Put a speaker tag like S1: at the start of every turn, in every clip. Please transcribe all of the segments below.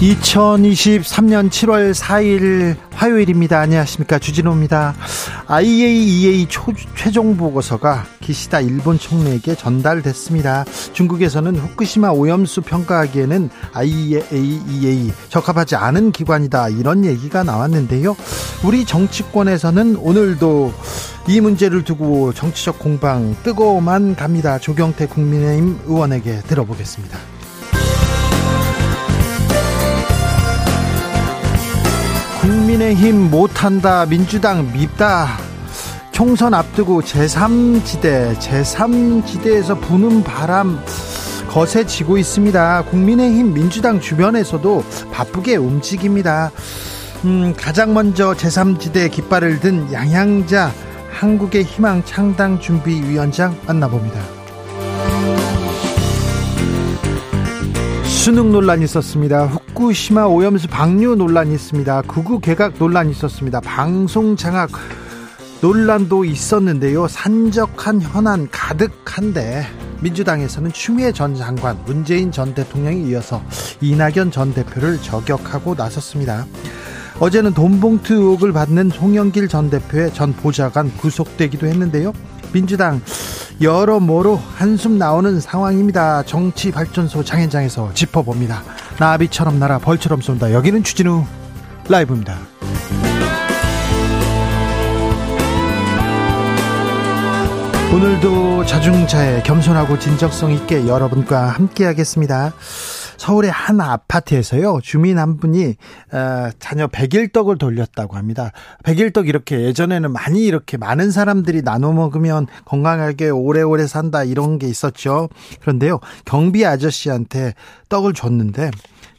S1: 2023년 7월 4일 화요일입니다. 안녕하십니까. 주진호입니다. IAEA 초, 최종 보고서가 기시다 일본 총리에게 전달됐습니다. 중국에서는 후쿠시마 오염수 평가하기에는 IAEA 적합하지 않은 기관이다. 이런 얘기가 나왔는데요. 우리 정치권에서는 오늘도 이 문제를 두고 정치적 공방 뜨거워만 갑니다. 조경태 국민의힘 의원에게 들어보겠습니다. 국민의힘 못한다, 민주당 밉다. 총선 앞두고 제3지대, 제3지대에서 부는 바람 거세지고 있습니다. 국민의힘 민주당 주변에서도 바쁘게 움직입니다. 음, 가장 먼저 제3지대 깃발을 든 양양자 한국의 희망 창당 준비위원장 만나봅니다. 수능 논란이 있었습니다. 후쿠시마 오염수 방류 논란이 있습니다. 구구 개각 논란이 있었습니다. 방송 장악 논란도 있었는데요. 산적한 현안 가득한데 민주당에서는 추미애 전 장관, 문재인 전 대통령에 이어서 이낙연 전 대표를 저격하고 나섰습니다. 어제는 돈봉투 의혹을 받는 송영길 전 대표의 전 보좌관 구속되기도 했는데요. 민주당 여러모로 한숨 나오는 상황입니다. 정치 발전소 장현장에서 짚어봅니다. 나비처럼 날아 벌처럼 쏜다. 여기는 추진우 라이브입니다. 오늘도 자중차에 겸손하고 진정성 있게 여러분과 함께하겠습니다. 서울의 한 아파트에서요 주민 한 분이 어, 자녀 백일떡을 돌렸다고 합니다. 백일떡 이렇게 예전에는 많이 이렇게 많은 사람들이 나눠 먹으면 건강하게 오래오래 산다 이런 게 있었죠. 그런데요 경비 아저씨한테 떡을 줬는데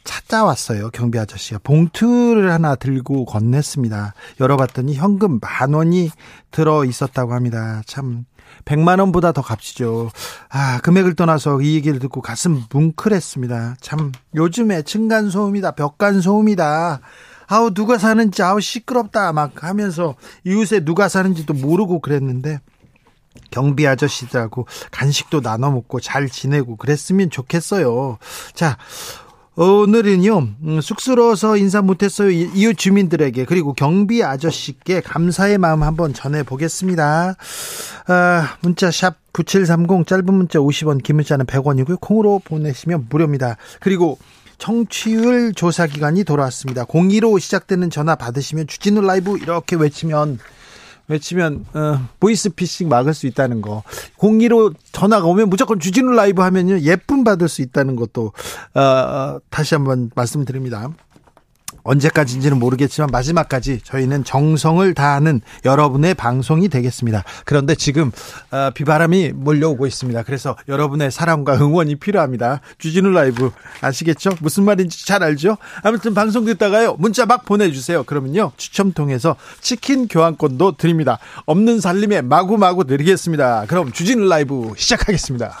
S1: 찾아왔어요. 경비 아저씨가 봉투를 하나 들고 건넸습니다. 열어봤더니 현금 만 원이 들어 있었다고 합니다. 참 100만 원보다 더 값이죠. 아, 금액을 떠나서 이 얘기를 듣고 가슴 뭉클했습니다. 참 요즘에 층간 소음이다. 벽간 소음이다. 아우 누가 사는지 아우 시끄럽다 막 하면서 이웃에 누가 사는지도 모르고 그랬는데 경비 아저씨들하고 간식도 나눠 먹고 잘 지내고 그랬으면 좋겠어요. 자, 오늘은요 음, 쑥스러워서 인사 못했어요 이웃 주민들에게 그리고 경비 아저씨께 감사의 마음 한번 전해 보겠습니다. 아, 문자 샵 9730 짧은 문자 50원 긴 문자는 100원이고요 콩으로 보내시면 무료입니다. 그리고 청취율 조사 기간이 돌아왔습니다. 02로 시작되는 전화 받으시면 주진우 라이브 이렇게 외치면 외치면 어, 보이스피싱 막을 수 있다는 거. 02로 전화가 오면 무조건 주진우 라이브 하면요 예쁨 받을 수 있다는 것도 어, 어 다시 한번 말씀드립니다. 언제까지인지는 모르겠지만 마지막까지 저희는 정성을 다하는 여러분의 방송이 되겠습니다. 그런데 지금 어, 비바람이 몰려오고 있습니다. 그래서 여러분의 사랑과 응원이 필요합니다. 주진우 라이브 아시겠죠? 무슨 말인지 잘 알죠? 아무튼 방송 듣다가요 문자 막 보내주세요. 그러면요 추첨 통해서 치킨 교환권도 드립니다. 없는 살림에 마구마구 드리겠습니다. 그럼 주진우 라이브 시작하겠습니다.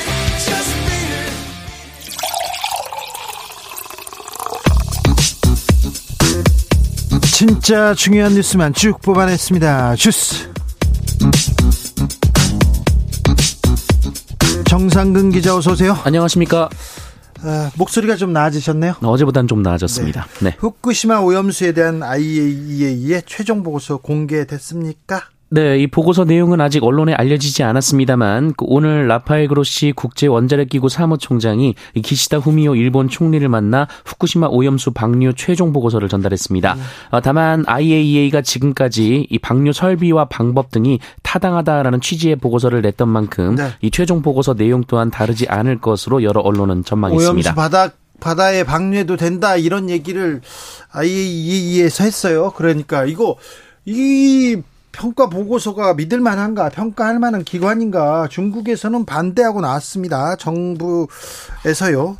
S1: 진짜 중요한 뉴스만 쭉 뽑아냈습니다. 주스. 정상근 기자 어서 오세요.
S2: 안녕하십니까.
S1: 아, 목소리가 좀 나아지셨네요.
S2: 어제보단 좀 나아졌습니다. 네.
S1: 네. 후쿠시마 오염수에 대한 IAEA의 최종 보고서 공개됐습니까?
S2: 네, 이 보고서 내용은 아직 언론에 알려지지 않았습니다만 그 오늘 라파엘 그로시 국제 원자력 기구 사무총장이 기시다 후미오 일본 총리를 만나 후쿠시마 오염수 방류 최종 보고서를 전달했습니다. 음. 다만 IAEA가 지금까지 이 방류 설비와 방법 등이 타당하다라는 취지의 보고서를 냈던 만큼 네. 이 최종 보고서 내용 또한 다르지 않을 것으로 여러 언론은 전망했습니다.
S1: 오염수 바닥 바다에 방류해도 된다 이런 얘기를 IAEA에서 했어요. 그러니까 이거 이 평가 보고서가 믿을 만한가 평가할 만한 기관인가 중국에서는 반대하고 나왔습니다. 정부에서요.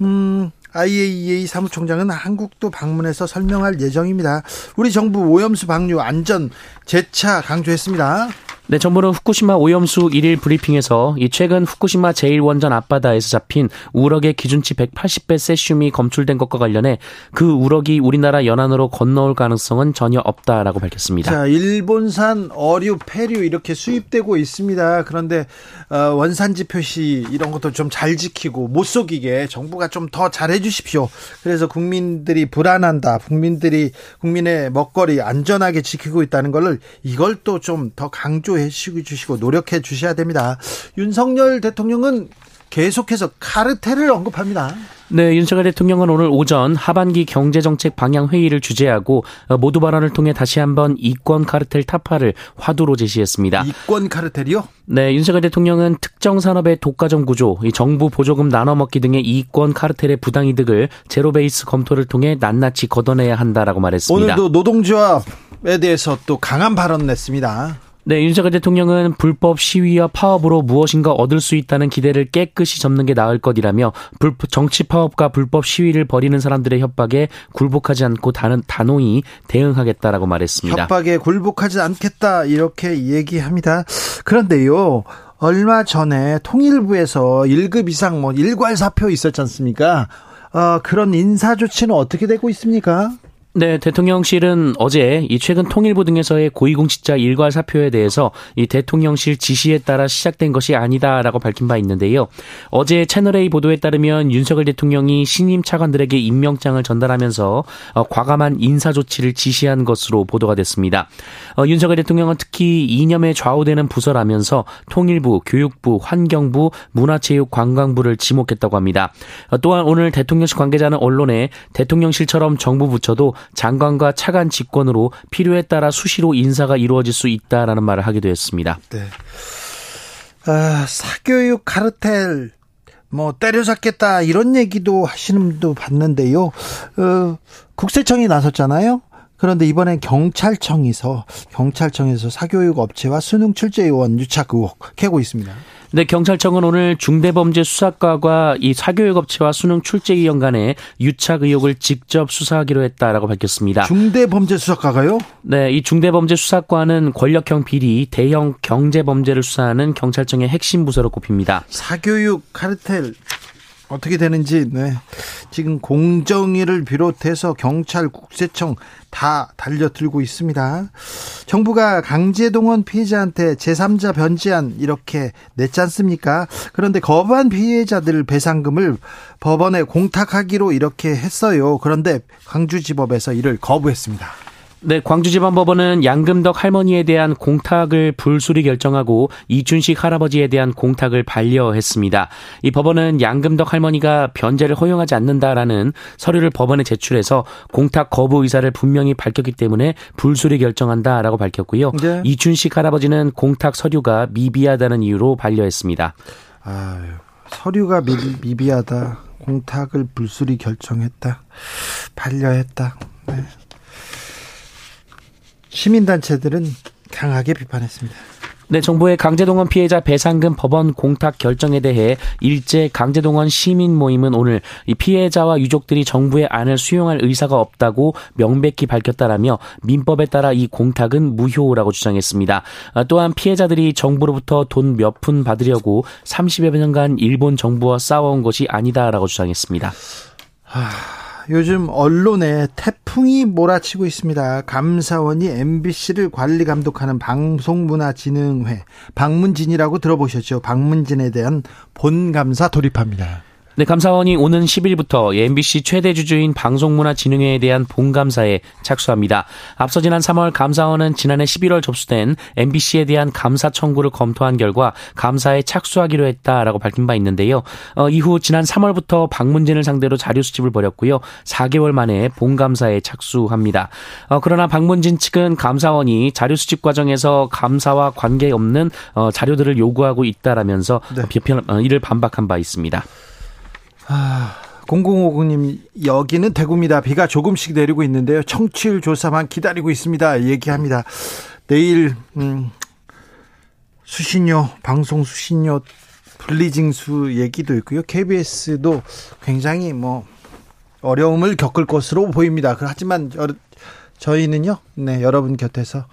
S1: 음, IAEA 사무총장은 한국도 방문해서 설명할 예정입니다. 우리 정부 오염수 방류 안전 재차 강조했습니다.
S2: 네, 정부는 후쿠시마 오염수 1일 브리핑에서 이 최근 후쿠시마 제1원전 앞바다에서 잡힌 우럭의 기준치 180배 세슘이 검출된 것과 관련해 그 우럭이 우리나라 연안으로 건너올 가능성은 전혀 없다라고 밝혔습니다.
S1: 자, 일본산 어류, 폐류 이렇게 수입되고 있습니다. 그런데 어, 원산지 표시 이런 것도 좀 잘 지키고 못 속이게 정부가 좀 더 잘해 주십시오. 그래서 국민들이 불안한다. 국민들이 국민의 먹거리 안전하게 지키고 있다는 것을 이걸 또 좀 더 강조 강조해 주시고 노력해 주셔야 됩니다. 윤석열 대통령은 계속해서 카르텔을 언급합니다.
S2: 네, 윤석열 대통령은 오늘 오전 하반기 경제정책 방향 회의를 주재하고 모두 발언을 통해 다시 한번 이권 카르텔 타파를 화두로 제시했습니다.
S1: 이권 카르텔이요?
S2: 네, 윤석열 대통령은 특정 산업의 독과점 구조, 정부 보조금 나눠 먹기 등의 이권 카르텔의 부당 이득을 제로 베이스 검토를 통해 낱낱이 걷어내야 한다라고 말했습니다.
S1: 오늘도 노동조합에 대해서 또 강한 발언 냈습니다.
S2: 네, 윤석열 대통령은 불법 시위와 파업으로 무엇인가 얻을 수 있다는 기대를 깨끗이 접는 게 나을 것이라며 불, 정치 파업과 불법 시위를 벌이는 사람들의 협박에 굴복하지 않고 다른 단호히 대응하겠다라고 말했습니다.
S1: 협박에 굴복하지 않겠다 이렇게 얘기합니다. 그런데요. 얼마 전에 통일부에서 1급 이상 뭐 일괄 사표 있었지 않습니까? 어, 그런 인사 조치는 어떻게 되고 있습니까?
S2: 네, 대통령실은 어제 이 최근 통일부 등에서의 고위공직자 일괄 사표에 대해서 이 대통령실 지시에 따라 시작된 것이 아니다라고 밝힌 바 있는데요. 어제 채널A 보도에 따르면 윤석열 대통령이 신임 차관들에게 임명장을 전달하면서 어, 과감한 인사 조치를 지시한 것으로 보도가 됐습니다. 어, 윤석열 대통령은 특히 이념에 좌우되는 부서라면서 통일부, 교육부, 환경부, 문화체육 관광부를 지목했다고 합니다. 어, 또한 오늘 대통령실 관계자는 언론에 대통령실처럼 정부 부처도 장관과 차관 직권으로 필요에 따라 수시로 인사가 이루어질 수 있다라는 말을 하기도 했습니다. 네.
S1: 아, 사교육 카르텔 뭐 때려잡겠다 이런 얘기도 하시는 분도 봤는데요. 어, 국세청이 나섰잖아요. 그런데 이번엔 경찰청에서 경찰청에서 사교육 업체와 수능 출제 요원 유착 의혹 캐고 있습니다.
S2: 네, 경찰청은 오늘 중대범죄수사과가 이 사교육 업체와 수능 출제위원 간의 유착 의혹을 직접 수사하기로 했다라고 밝혔습니다.
S1: 중대범죄수사과가요?
S2: 네, 이 중대범죄수사과는 권력형 비리, 대형 경제범죄를 수사하는 경찰청의 핵심 부서로 꼽힙니다.
S1: 사교육 카르텔 어떻게 되는지 네. 지금 공정위를 비롯해서 경찰 국세청 다 달려들고 있습니다. 정부가 강제동원 피해자한테 제3자 변제안 이렇게 냈지 않습니까? 그런데 거부한 피해자들 배상금을 법원에 공탁하기로 이렇게 했어요. 그런데 광주지법에서 이를 거부했습니다.
S2: 네, 광주지방법원은 양금덕 할머니에 대한 공탁을 불수리 결정하고 이춘식 할아버지에 대한 공탁을 반려했습니다. 이 법원은 양금덕 할머니가 변제를 허용하지 않는다라는 서류를 법원에 제출해서 공탁 거부 의사를 분명히 밝혔기 때문에 불수리 결정한다라고 밝혔고요. 네. 이춘식 할아버지는 공탁 서류가 미비하다는 이유로 반려했습니다.
S1: 아, 서류가 미, 미비하다. 공탁을 불수리 결정했다. 반려했다. 네. 시민단체들은 강하게 비판했습니다.
S2: 네, 정부의 강제동원 피해자 배상금 법원 공탁 결정에 대해 일제 강제동원 시민 모임은 오늘 이 피해자와 유족들이 정부의 안을 수용할 의사가 없다고 명백히 밝혔다라며 민법에 따라 이 공탁은 무효라고 주장했습니다. 아, 또한 피해자들이 정부로부터 돈 몇 푼 받으려고 30여 년간 일본 정부와 싸워온 것이 아니다라고 주장했습니다.
S1: 하... 요즘 언론에 태풍이 몰아치고 있습니다. 감사원이 MBC를 관리 감독하는 방송문화진흥회 방문진이라고 들어보셨죠? 방문진에 대한 본감사 돌입합니다.
S2: 네, 감사원이 오는 10일부터 MBC 최대 주주인 방송문화진흥회에 대한 본감사에 착수합니다. 앞서 지난 3월 감사원은 지난해 11월 접수된 MBC에 대한 감사 청구를 검토한 결과 감사에 착수하기로 했다라고 밝힌 바 있는데요. 어, 이후 지난 3월부터 방문진을 상대로 자료 수집을 벌였고요. 4개월 만에 본감사에 착수합니다. 어, 그러나 방문진 측은 감사원이 자료 수집 과정에서 감사와 관계없는 어, 자료들을 요구하고 있다라면서 네. 비판, 어, 이를 반박한 바 있습니다.
S1: 아, 0050님, 여기는 대구입니다. 비가 조금씩 내리고 있는데요. 청취율 조사만 기다리고 있습니다. 얘기합니다. 내일, 음, 수신료, 방송 수신료, 분리징수 얘기도 있고요. KBS도 굉장히 뭐, 어려움을 겪을 것으로 보입니다. 하지만 저희는요, 네, 여러분 곁에서 아,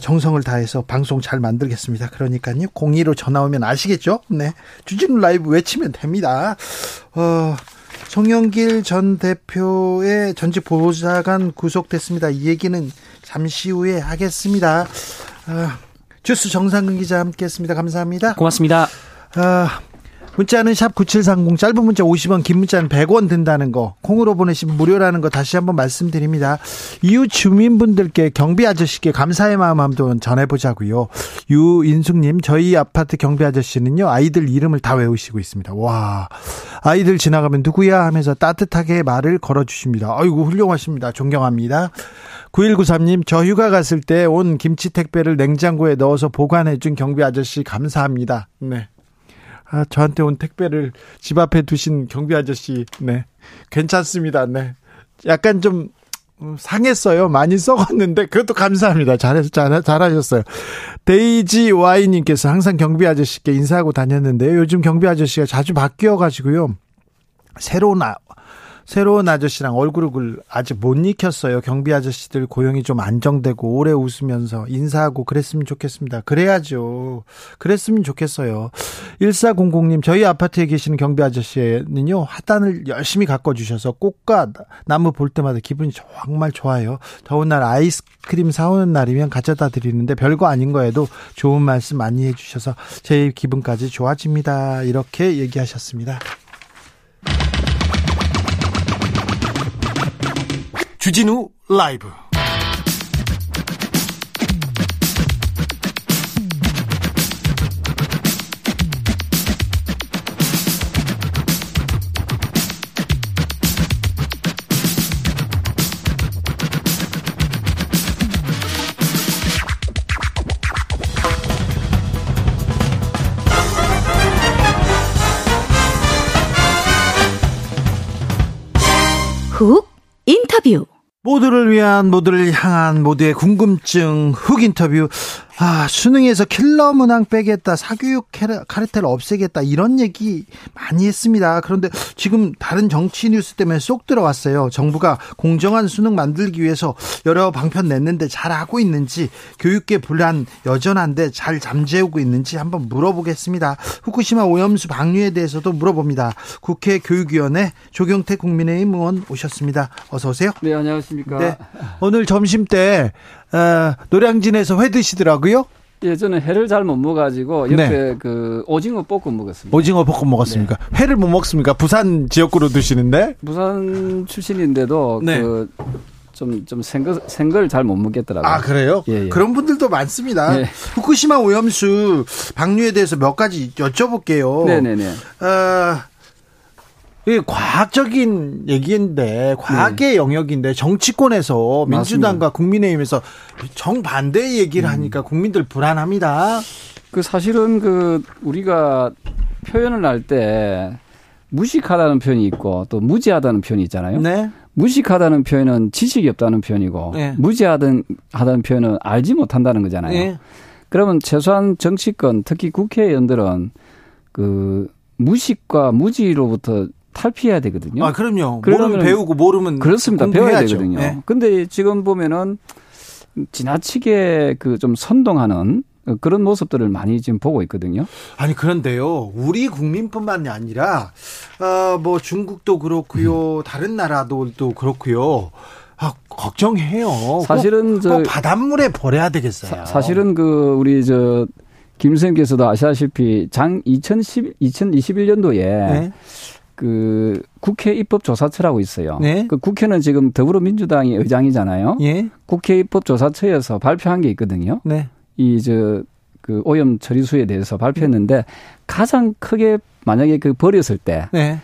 S1: 정성을 다해서 방송 잘 만들겠습니다. 그러니까요, 02로 전화 오면 아시겠죠? 네. 주진우 라이브 외치면 됩니다. 어, 송영길 전 대표의 전직 보좌관 구속됐습니다. 이 얘기는 잠시 후에 하겠습니다. 어, 주스 정상근 기자 함께 했습니다. 감사합니다.
S2: 고맙습니다.
S1: 어, 문자는 샵 9730 짧은 문자 50원 긴 문자는 100원 든다는 거 콩으로 보내시면 무료라는 거 다시 한번 말씀드립니다. 이웃 주민분들께 경비 아저씨께 감사의 마음 한번 전해보자고요. 유인숙님 저희 아파트 경비 아저씨는요 아이들 이름을 다 외우시고 있습니다. 와 아이들 지나가면 누구야 하면서 따뜻하게 말을 걸어주십니다. 아이고 훌륭하십니다. 존경합니다. 9193님, 저 휴가 갔을 때 온 김치 택배를 냉장고에 넣어서 보관해준 경비 아저씨 감사합니다. 네. 아, 저한테 온 택배를 집 앞에 두신 경비 아저씨, 네. 괜찮습니다. 네. 약간 좀 음, 상했어요. 많이 썩었는데 그것도 감사합니다. 잘해서 잘, 잘하셨어요. 데이지 와이님께서 항상 경비 아저씨께 인사하고 다녔는데 요즘 경비 아저씨가 자주 바뀌어 가지고요. 새로운 아, 새로운 아저씨랑 얼굴을 아직 못 익혔어요. 경비 아저씨들 고용이 좀 안정되고 오래 웃으면서 인사하고 그랬으면 좋겠습니다. 그래야죠. 그랬으면 좋겠어요. 1400님, 저희 아파트에 계시는 경비 아저씨는요, 하단을 열심히 가꿔주셔서 꽃과 나무 볼 때마다 기분이 정말 좋아요. 더운 날 아이스크림 사오는 날이면 가져다 드리는데 별거 아닌 거에도 좋은 말씀 많이 해주셔서 제 기분까지 좋아집니다. 이렇게 얘기하셨습니다. 주진우 라이브 모두를 위한 모두를 향한 모두의 궁금증 흑 인터뷰 아, 수능에서 킬러 문항 빼겠다, 사교육 카르텔 없애겠다, 이런 얘기 많이 했습니다. 그런데 지금 다른 정치 뉴스 때문에 쏙 들어왔어요. 정부가 공정한 수능 만들기 위해서 여러 방편 냈는데 잘하고 있는지, 교육계 불안 여전한데 잘 잠재우고 있는지 한번 물어보겠습니다. 후쿠시마 오염수 방류에 대해서도 물어봅니다. 국회 교육위원회 조경태 국민의힘 의원 오셨습니다. 어서 오세요.
S3: 네, 안녕하십니까. 네.
S1: 오늘 점심 때 어, 노량진에서 회 드시더라고요.
S3: 예, 저는 회를 잘 못 먹어가지고 옆에 네. 그 오징어 볶음 먹었습니다.
S1: 오징어 볶음 먹었습니까? 네. 회를 못 먹습니까? 부산 지역구로 드시는데?
S3: 부산 출신인데도 네. 그 좀, 좀 생걸, 생걸 잘 못 먹겠더라고요.
S1: 아, 그래요? 예, 예. 그런 분들도 많습니다. 예. 후쿠시마 오염수 방류에 대해서 몇 가지 여쭤볼게요.
S3: 네네네. 어,
S1: 이게 과학적인 얘기인데 과학의 네. 영역인데 정치권에서 민주당과 국민의힘에서 정반대의 얘기를 음. 하니까 국민들 불안합니다.
S3: 그 사실은 그 우리가 표현을 할 때 무식하다는 표현이 있고 또 무지하다는 표현이 있잖아요. 네. 무식하다는 표현은 지식이 없다는 표현이고 네. 무지하다는 하다는 표현은 알지 못한다는 거잖아요. 네. 그러면 최소한 정치권 특히 국회의원들은 그 무식과 무지로부터 탈피해야 되거든요.
S1: 아, 그럼요. 모르면 배우고 모르면
S3: 그렇습니다. 배워야 되거든요. 네. 근데 지금 보면은 지나치게 그 좀 선동하는 그런 모습들을 많이 지금 보고 있거든요.
S1: 아니 그런데요, 우리 국민뿐만이 아니라 어 뭐 중국도 그렇고요, 음. 다른 나라도 그렇고요. 아, 걱정해요.
S3: 사실은
S1: 꼭, 꼭 바닷물에 버려야 되겠어요.
S3: 사, 실은 그 우리 저 김 선생께서도 아시다시피 장 2010, 2021년도에 네? 그 국회 입법조사처라고 있어요. 네. 그 국회는 지금 더불어민주당이 의장이잖아요. 예. 국회 입법조사처에서 발표한 게 있거든요. 네. 이저 그 오염 처리수에 대해서 발표했는데 가장 크게 만약에 그 버렸을 때. 네.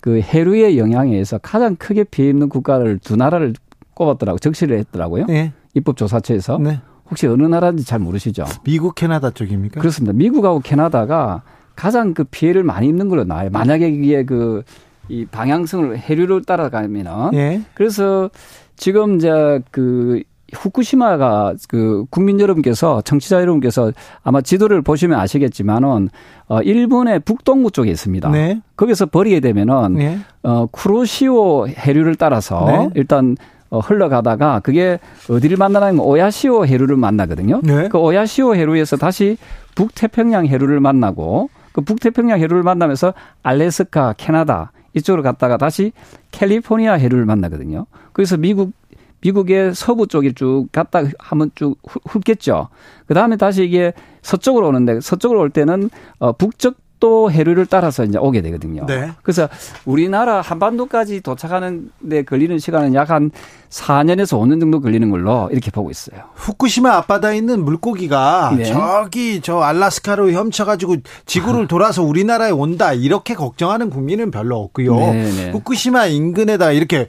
S3: 그 해류의 영향에 의해서 가장 크게 피해 입는 국가를 두 나라를 꼽았더라고 적시를 했더라고요. 네. 입법조사처에서. 네. 혹시 어느 나라인지 잘 모르시죠?
S1: 미국, 캐나다 쪽입니까?
S3: 그렇습니다. 미국하고 캐나다가 가장 그 피해를 많이 입는 걸로 나와요. 만약에 이게 그 이 방향성을 해류를 따라가면은 예. 그래서 지금 이제 그 후쿠시마가 그 국민 여러분께서 청취자 여러분께서 아마 지도를 보시면 아시겠지만은 어 일본의 북동부 쪽에 있습니다. 네. 거기서 버리게 되면은 네. 어 쿠로시오 해류를 따라서 네. 일단 어, 흘러가다가 그게 어디를 만나냐면 오야시오 해류를 만나거든요. 네. 그 오야시오 해류에서 다시 북태평양 해류를 만나고 그 북태평양 해류를 만나면서 알래스카, 캐나다 이쪽으로 갔다가 다시 캘리포니아 해류를 만나거든요. 그래서 미국 미국의 서부 쪽에 쭉 갔다 하면 쭉 훑겠죠. 그 다음에 다시 이게 서쪽으로 오는데 서쪽으로 올 때는 어 북쪽 또 해류를 따라서 이제 오게 되거든요. 네. 그래서 우리나라 한반도까지 도착하는 데 걸리는 시간은 약 한 4년에서 5년 정도 걸리는 걸로 이렇게 보고 있어요.
S1: 후쿠시마 앞바다에 있는 물고기가 네. 저기 저 알라스카로 헤엄쳐가지고 지구를 돌아서 우리나라에 온다 이렇게 걱정하는 국민은 별로 없고요. 네, 네. 후쿠시마 인근에다 이렇게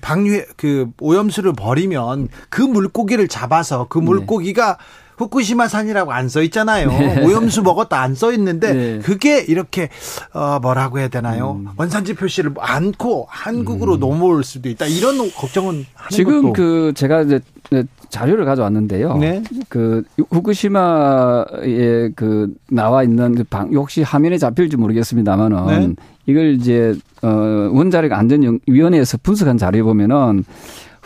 S1: 방류 그 오염수를 버리면 그 물고기를 잡아서 그 네. 물고기가 후쿠시마 산이라고 안 써 있잖아요. 네. 오염수 먹었다 안 써 있는데 네. 그게 이렇게 어 뭐라고 해야 되나요? 음. 원산지 표시를 않고 한국으로 음. 넘어올 수도 있다. 이런 걱정은
S3: 지금
S1: 것도.
S3: 그 제가 이제 자료를 가져왔는데요. 네. 그 후쿠시마에 그 나와 있는 그방 혹시 화면에 잡힐지 모르겠습니다만은 네. 이걸 이제 어 원자력 안전위원회에서 분석한 자료에 보면은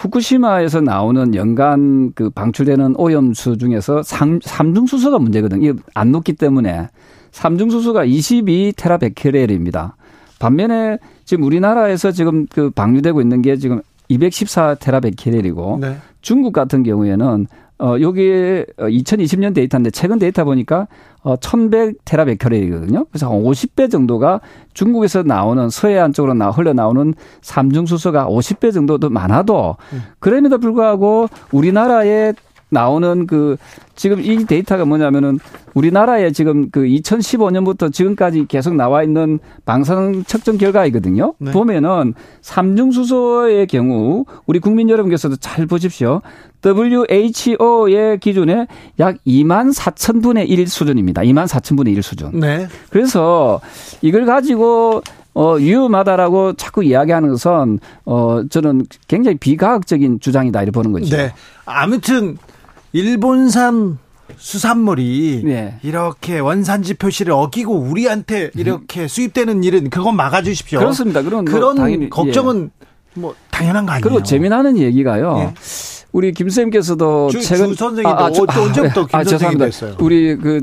S3: 후쿠시마에서 나오는 연간 그 방출되는 오염수 중에서 삼, 삼중수소가 문제거든요. 이게 안 녹기 때문에 삼중수소가 22 테라베케렐입니다. 반면에 지금 우리나라에서 지금 그 방류되고 있는 게 지금 214 테라베케렐이고 네. 중국 같은 경우에는 어, 요게 2020년 데이터인데 최근 데이터 보니까 어, 1100 테라베커렐이거든요. 그래서 한 50배 정도가 중국에서 나오는 서해안 쪽으로 나, 흘러나오는 삼중수소가 50배 정도 도 많아도 음. 그럼에도 불구하고 우리나라에 나오는 그 지금 이 데이터가 뭐냐면은 우리나라에 지금 그 2015년부터 지금까지 계속 나와 있는 방사능 측정 결과이거든요. 네. 보면은 삼중수소의 경우 우리 국민 여러분께서도 잘 보십시오. WHO의 기준에 약 2만 4천 분의 1 수준입니다. 2만 4천 분의 1 수준. 네. 그래서 이걸 가지고 어, 위험하다라고 자꾸 이야기하는 것은, 어, 저는 굉장히 비과학적인 주장이다, 이렇게 보는 거죠. 네.
S1: 아무튼, 일본산 수산물이 네. 이렇게 원산지 표시를 어기고 우리한테 이렇게 수입되는 일은 그건 막아주십시오.
S3: 그렇습니다.
S1: 그런 그런 당연히, 걱정은 예. 뭐 당연한 거 아니에요.
S3: 그리고 재미나는 얘기가요. 예. 우리 김 쌤께서도
S1: 주, 최근 주 선생님도 아, 아, 어, 언제부터 김 아, 선생님 됐어요?
S3: 우리 그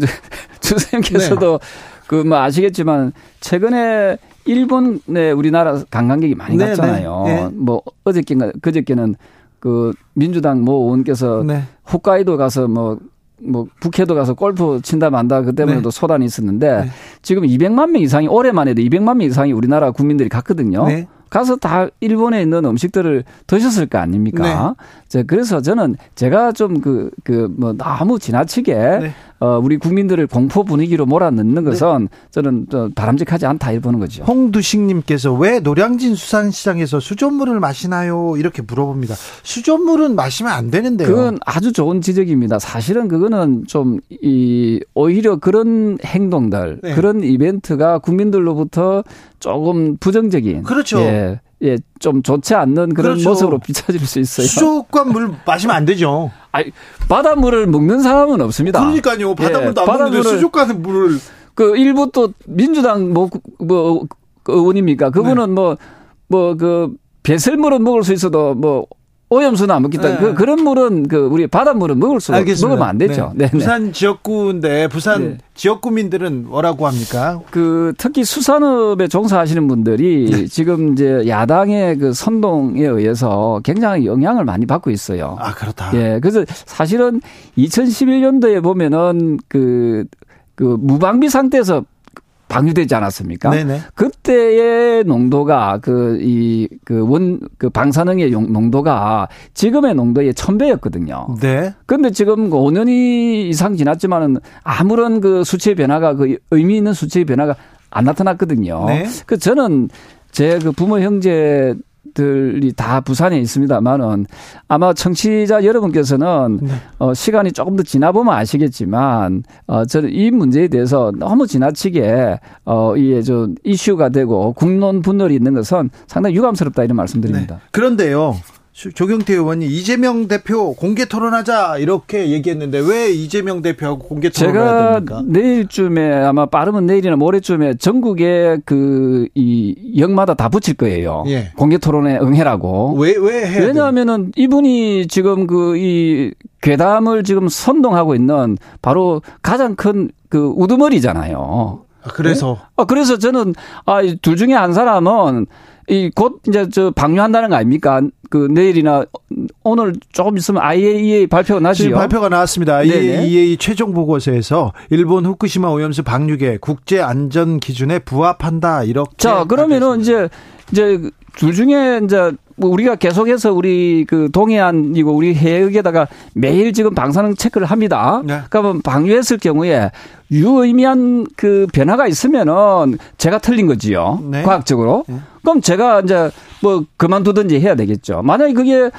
S3: 주 선생님께서도 네. 그뭐 아시겠지만 최근에 일본에 우리나라 관광객이 많이 네, 네. 갔잖아요. 네, 뭐 어저께인가 그저께는 그 민주당 모 의원께서 네. 홋카이도 가서 뭐뭐 뭐 북해도 가서 골프 친다 만다 그 때문에도 네. 소란이 있었는데 네. 지금 200만 명 이상이 올해만 해도 200만 명 이상이 우리나라 국민들이 갔거든요. 네. 가서 다 일본에 있는 음식들을 드셨을 거 아닙니까? 네. 그래서 저는 제가 좀 그 그 뭐 너무 지나치게 네. 어, 우리 국민들을 공포 분위기로 몰아넣는 것은 네. 저는 바람직하지 않다 이보는 거죠.
S1: 홍두식님께서 왜 노량진 수산시장에서 수돗물을 마시나요? 이렇게 물어봅니다. 수돗물은 마시면 안 되는데요.
S3: 그건 아주 좋은 지적입니다. 사실은 그거는 좀 이 오히려 그런 행동들, 네. 그런 이벤트가 국민들로부터 조금 부정적인.
S1: 그렇죠.
S3: 예. 예, 좀 좋지 않는 그런 그렇죠. 모습으로 비춰질 수 있어요.
S1: 수족관 물 마시면 안 되죠.
S3: 아니, 바닷물을 먹는 사람은 없습니다.
S1: 그러니까요. 바닷물도 예, 안 먹는데 수족관 물을.
S3: 그 일부 또 민주당 뭐, 뭐, 그 의원입니까? 그분은 네. 뭐, 뭐, 그, 배설물은 먹을 수 있어도 뭐, 오염수는 안 먹겠다. 네. 그, 그런 물은 그 우리 바닷물은 먹을 수 알겠습니다. 먹으면 안 되죠.
S1: 네. 네. 부산 지역구인데 부산 네. 지역구민들은 뭐라고 합니까?
S3: 그 특히 수산업에 종사하시는 분들이 네. 지금 이제 야당의 그 선동에 의해서 굉장히 영향을 많이 받고 있어요.
S1: 아 그렇다.
S3: 예. 그래서 사실은 2011년도에 보면은 그, 그 무방비 상태에서 방류되지 않았습니까? 네네. 그때의 농도가 그 이 그 원그 그 방사능의 농도가 지금의 농도의 천배였거든요. 네. 근데 지금 5년이 그 이상 지났지만은 아무런 그 수치의 변화가 그 의미 있는 수치의 변화가 안 나타났거든요. 네. 그 저는 제 그 부모 형제 들이 다 부산에 있습니다만은 아마 청취자 여러분께서는 네. 어, 시간이 조금 더 지나 보면 아시겠지만 어, 저는 이 문제에 대해서 너무 지나치게 어, 이게 좀 이슈가 되고 국론 분열이 있는 것은 상당히 유감스럽다 이런 말씀드립니다. 네.
S1: 그런데요. 조경태 의원이 이재명 대표 공개 토론하자 이렇게 얘기했는데 왜 이재명 대표하고 공개 토론해야 됩니까?
S3: 내일쯤에 아마 빠르면 내일이나 모레쯤에 전국에 그 이 역마다 다 붙일 거예요. 예. 공개 토론에 응해라고.
S1: 왜왜 해?
S3: 왜냐하면은 이분이 지금 그 이 괴담을 지금 선동하고 있는 바로 가장 큰 그 우두머리잖아요.
S1: 아, 그래서 네?
S3: 아, 그래서 저는 아, 둘 중에 한 사람은 이 곧 이제 저 방류한다는 거 아닙니까? 그 내일이나 오늘 조금 있으면 IAEA 발표가 나지요.
S1: 발표가 나왔습니다. IAEA 최종 보고서에서 일본 후쿠시마 오염수 방류계 국제 안전 기준에 부합한다 이렇게.
S3: 자 그러면은 이제 이제 둘 중에 이제 뭐 우리가 계속해서 우리 그 동해안이고 우리 해역에다가 매일 지금 방사능 체크를 합니다. 네. 그러면 방류했을 경우에 유의미한 그 변화가 있으면은 제가 틀린 거지요. 네. 과학적으로. 네. 그럼 제가 이제 뭐 그만두든지 해야 되겠죠. 만약에 그게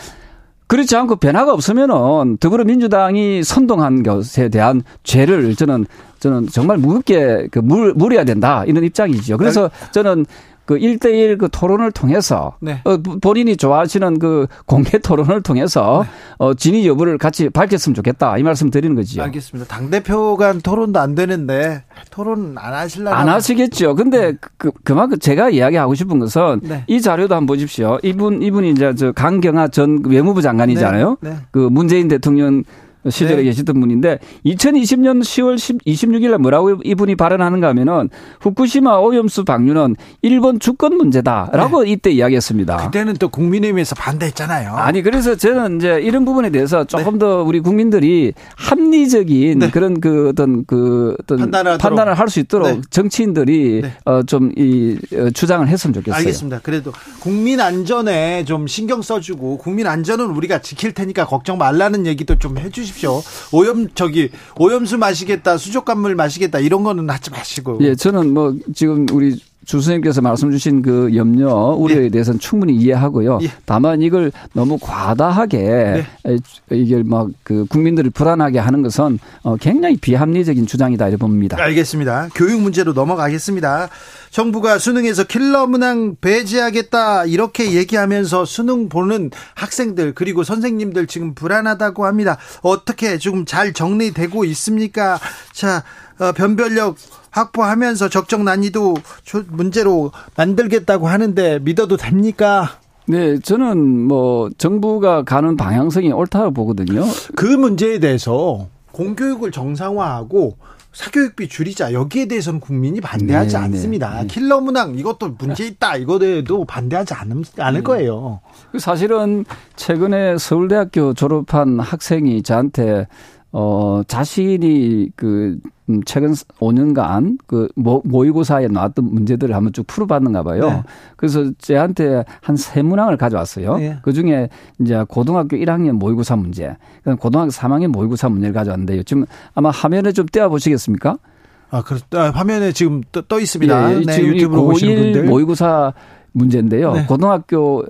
S3: 그렇지 않고 변화가 없으면은 더불어민주당이 선동한 것에 대한 죄를 저는 저는 정말 무겁게 그 물, 물어야 된다 이런 입장이죠. 그래서 저는 그 1대1 그 토론을 통해서 네. 어, 본인이 좋아하시는 그 공개 토론을 통해서 네. 어, 진위 여부를 같이 밝혔으면 좋겠다. 이 말씀 드리는 거지요.
S1: 알겠습니다. 당대표 간 토론도 안 되는데 토론 안 하실라나?
S3: 안 하시겠죠. 근데 네. 그, 그만큼 제가 이야기하고 싶은 것은 네. 이 자료도 한번 보십시오. 이분, 이분이 이제 저 강경화 전 외무부 장관이잖아요. 네. 네. 그 문재인 대통령 시절에 네. 계시던 분인데 2020년 10월 26일 날 뭐라고 이분이 발언하는가 하면은 후쿠시마 오염수 방류는 일본 주권 문제다라고 네. 이때 이야기했습니다.
S1: 그때는 또 국민의힘에서 반대했잖아요.
S3: 아니 그래서 저는 이제 이런 부분에 대해서 조금 네. 더 우리 국민들이 합리적인 네. 그런 그 어떤 그 어떤 판단을, 판단을 할 수 있도록 네. 정치인들이 네. 어, 좀이 어, 주장을 했으면 좋겠어요.
S1: 알겠습니다. 그래도 국민 안전에 좀 신경 써주고 국민 안전은 우리가 지킬 테니까 걱정 말라는 얘기도 좀 해주십시 오. 하십시오. 오염 저기 오염수 마시겠다, 수족관물 마시겠다 이런 거는 하지 마시고.
S3: 예, 저는 뭐 지금 우리 주 선생님께서 말씀 주신 그 염려, 우려에 예. 대해서는 충분히 이해하고요. 예. 다만 이걸 너무 과다하게 네. 이게 막 그 국민들을 불안하게 하는 것은 어, 굉장히 비합리적인 주장이다 이렇게 봅니다.
S1: 알겠습니다. 교육 문제로 넘어가겠습니다. 정부가 수능에서 킬러 문항 배제하겠다 이렇게 얘기하면서 수능 보는 학생들 그리고 선생님들 지금 불안하다고 합니다. 어떻게 지금 잘 정리되고 있습니까? 자, 어, 변별력 확보하면서 적정 난이도 문제로 만들겠다고 하는데 믿어도 됩니까?
S3: 네, 저는 뭐 정부가 가는 방향성이 옳다고 보거든요.
S1: 그 문제에 대해서 공교육을 정상화하고 사교육비 줄이자 여기에 대해서는 국민이 반대하지 네, 네 않습니다. 네, 킬러 문항 이것도 문제 있다 이거에도 반대하지 않을, 않을 네. 거예요.
S3: 사실은 최근에 서울대학교 졸업한 학생이 저한테 어 자신이 그 음, 최근 5년간 그 모의고사에 나왔던 문제들을 한번 쭉 풀어봤는가 봐요. 네. 그래서 제한테 한 세 문항을 가져왔어요. 네. 그 중에 이제 고등학교 1학년 모의고사 문제, 고등학교 3학년 모의고사 문제를 가져왔는데요. 지금 아마 화면에 좀 떼어 보시겠습니까?
S1: 아, 그렇 아, 화면에 지금 떠, 떠 있습니다.
S3: 예, 네, 지금 유튜브로 보시는 분들. 모의고사 문제인데요. 네. 고등학교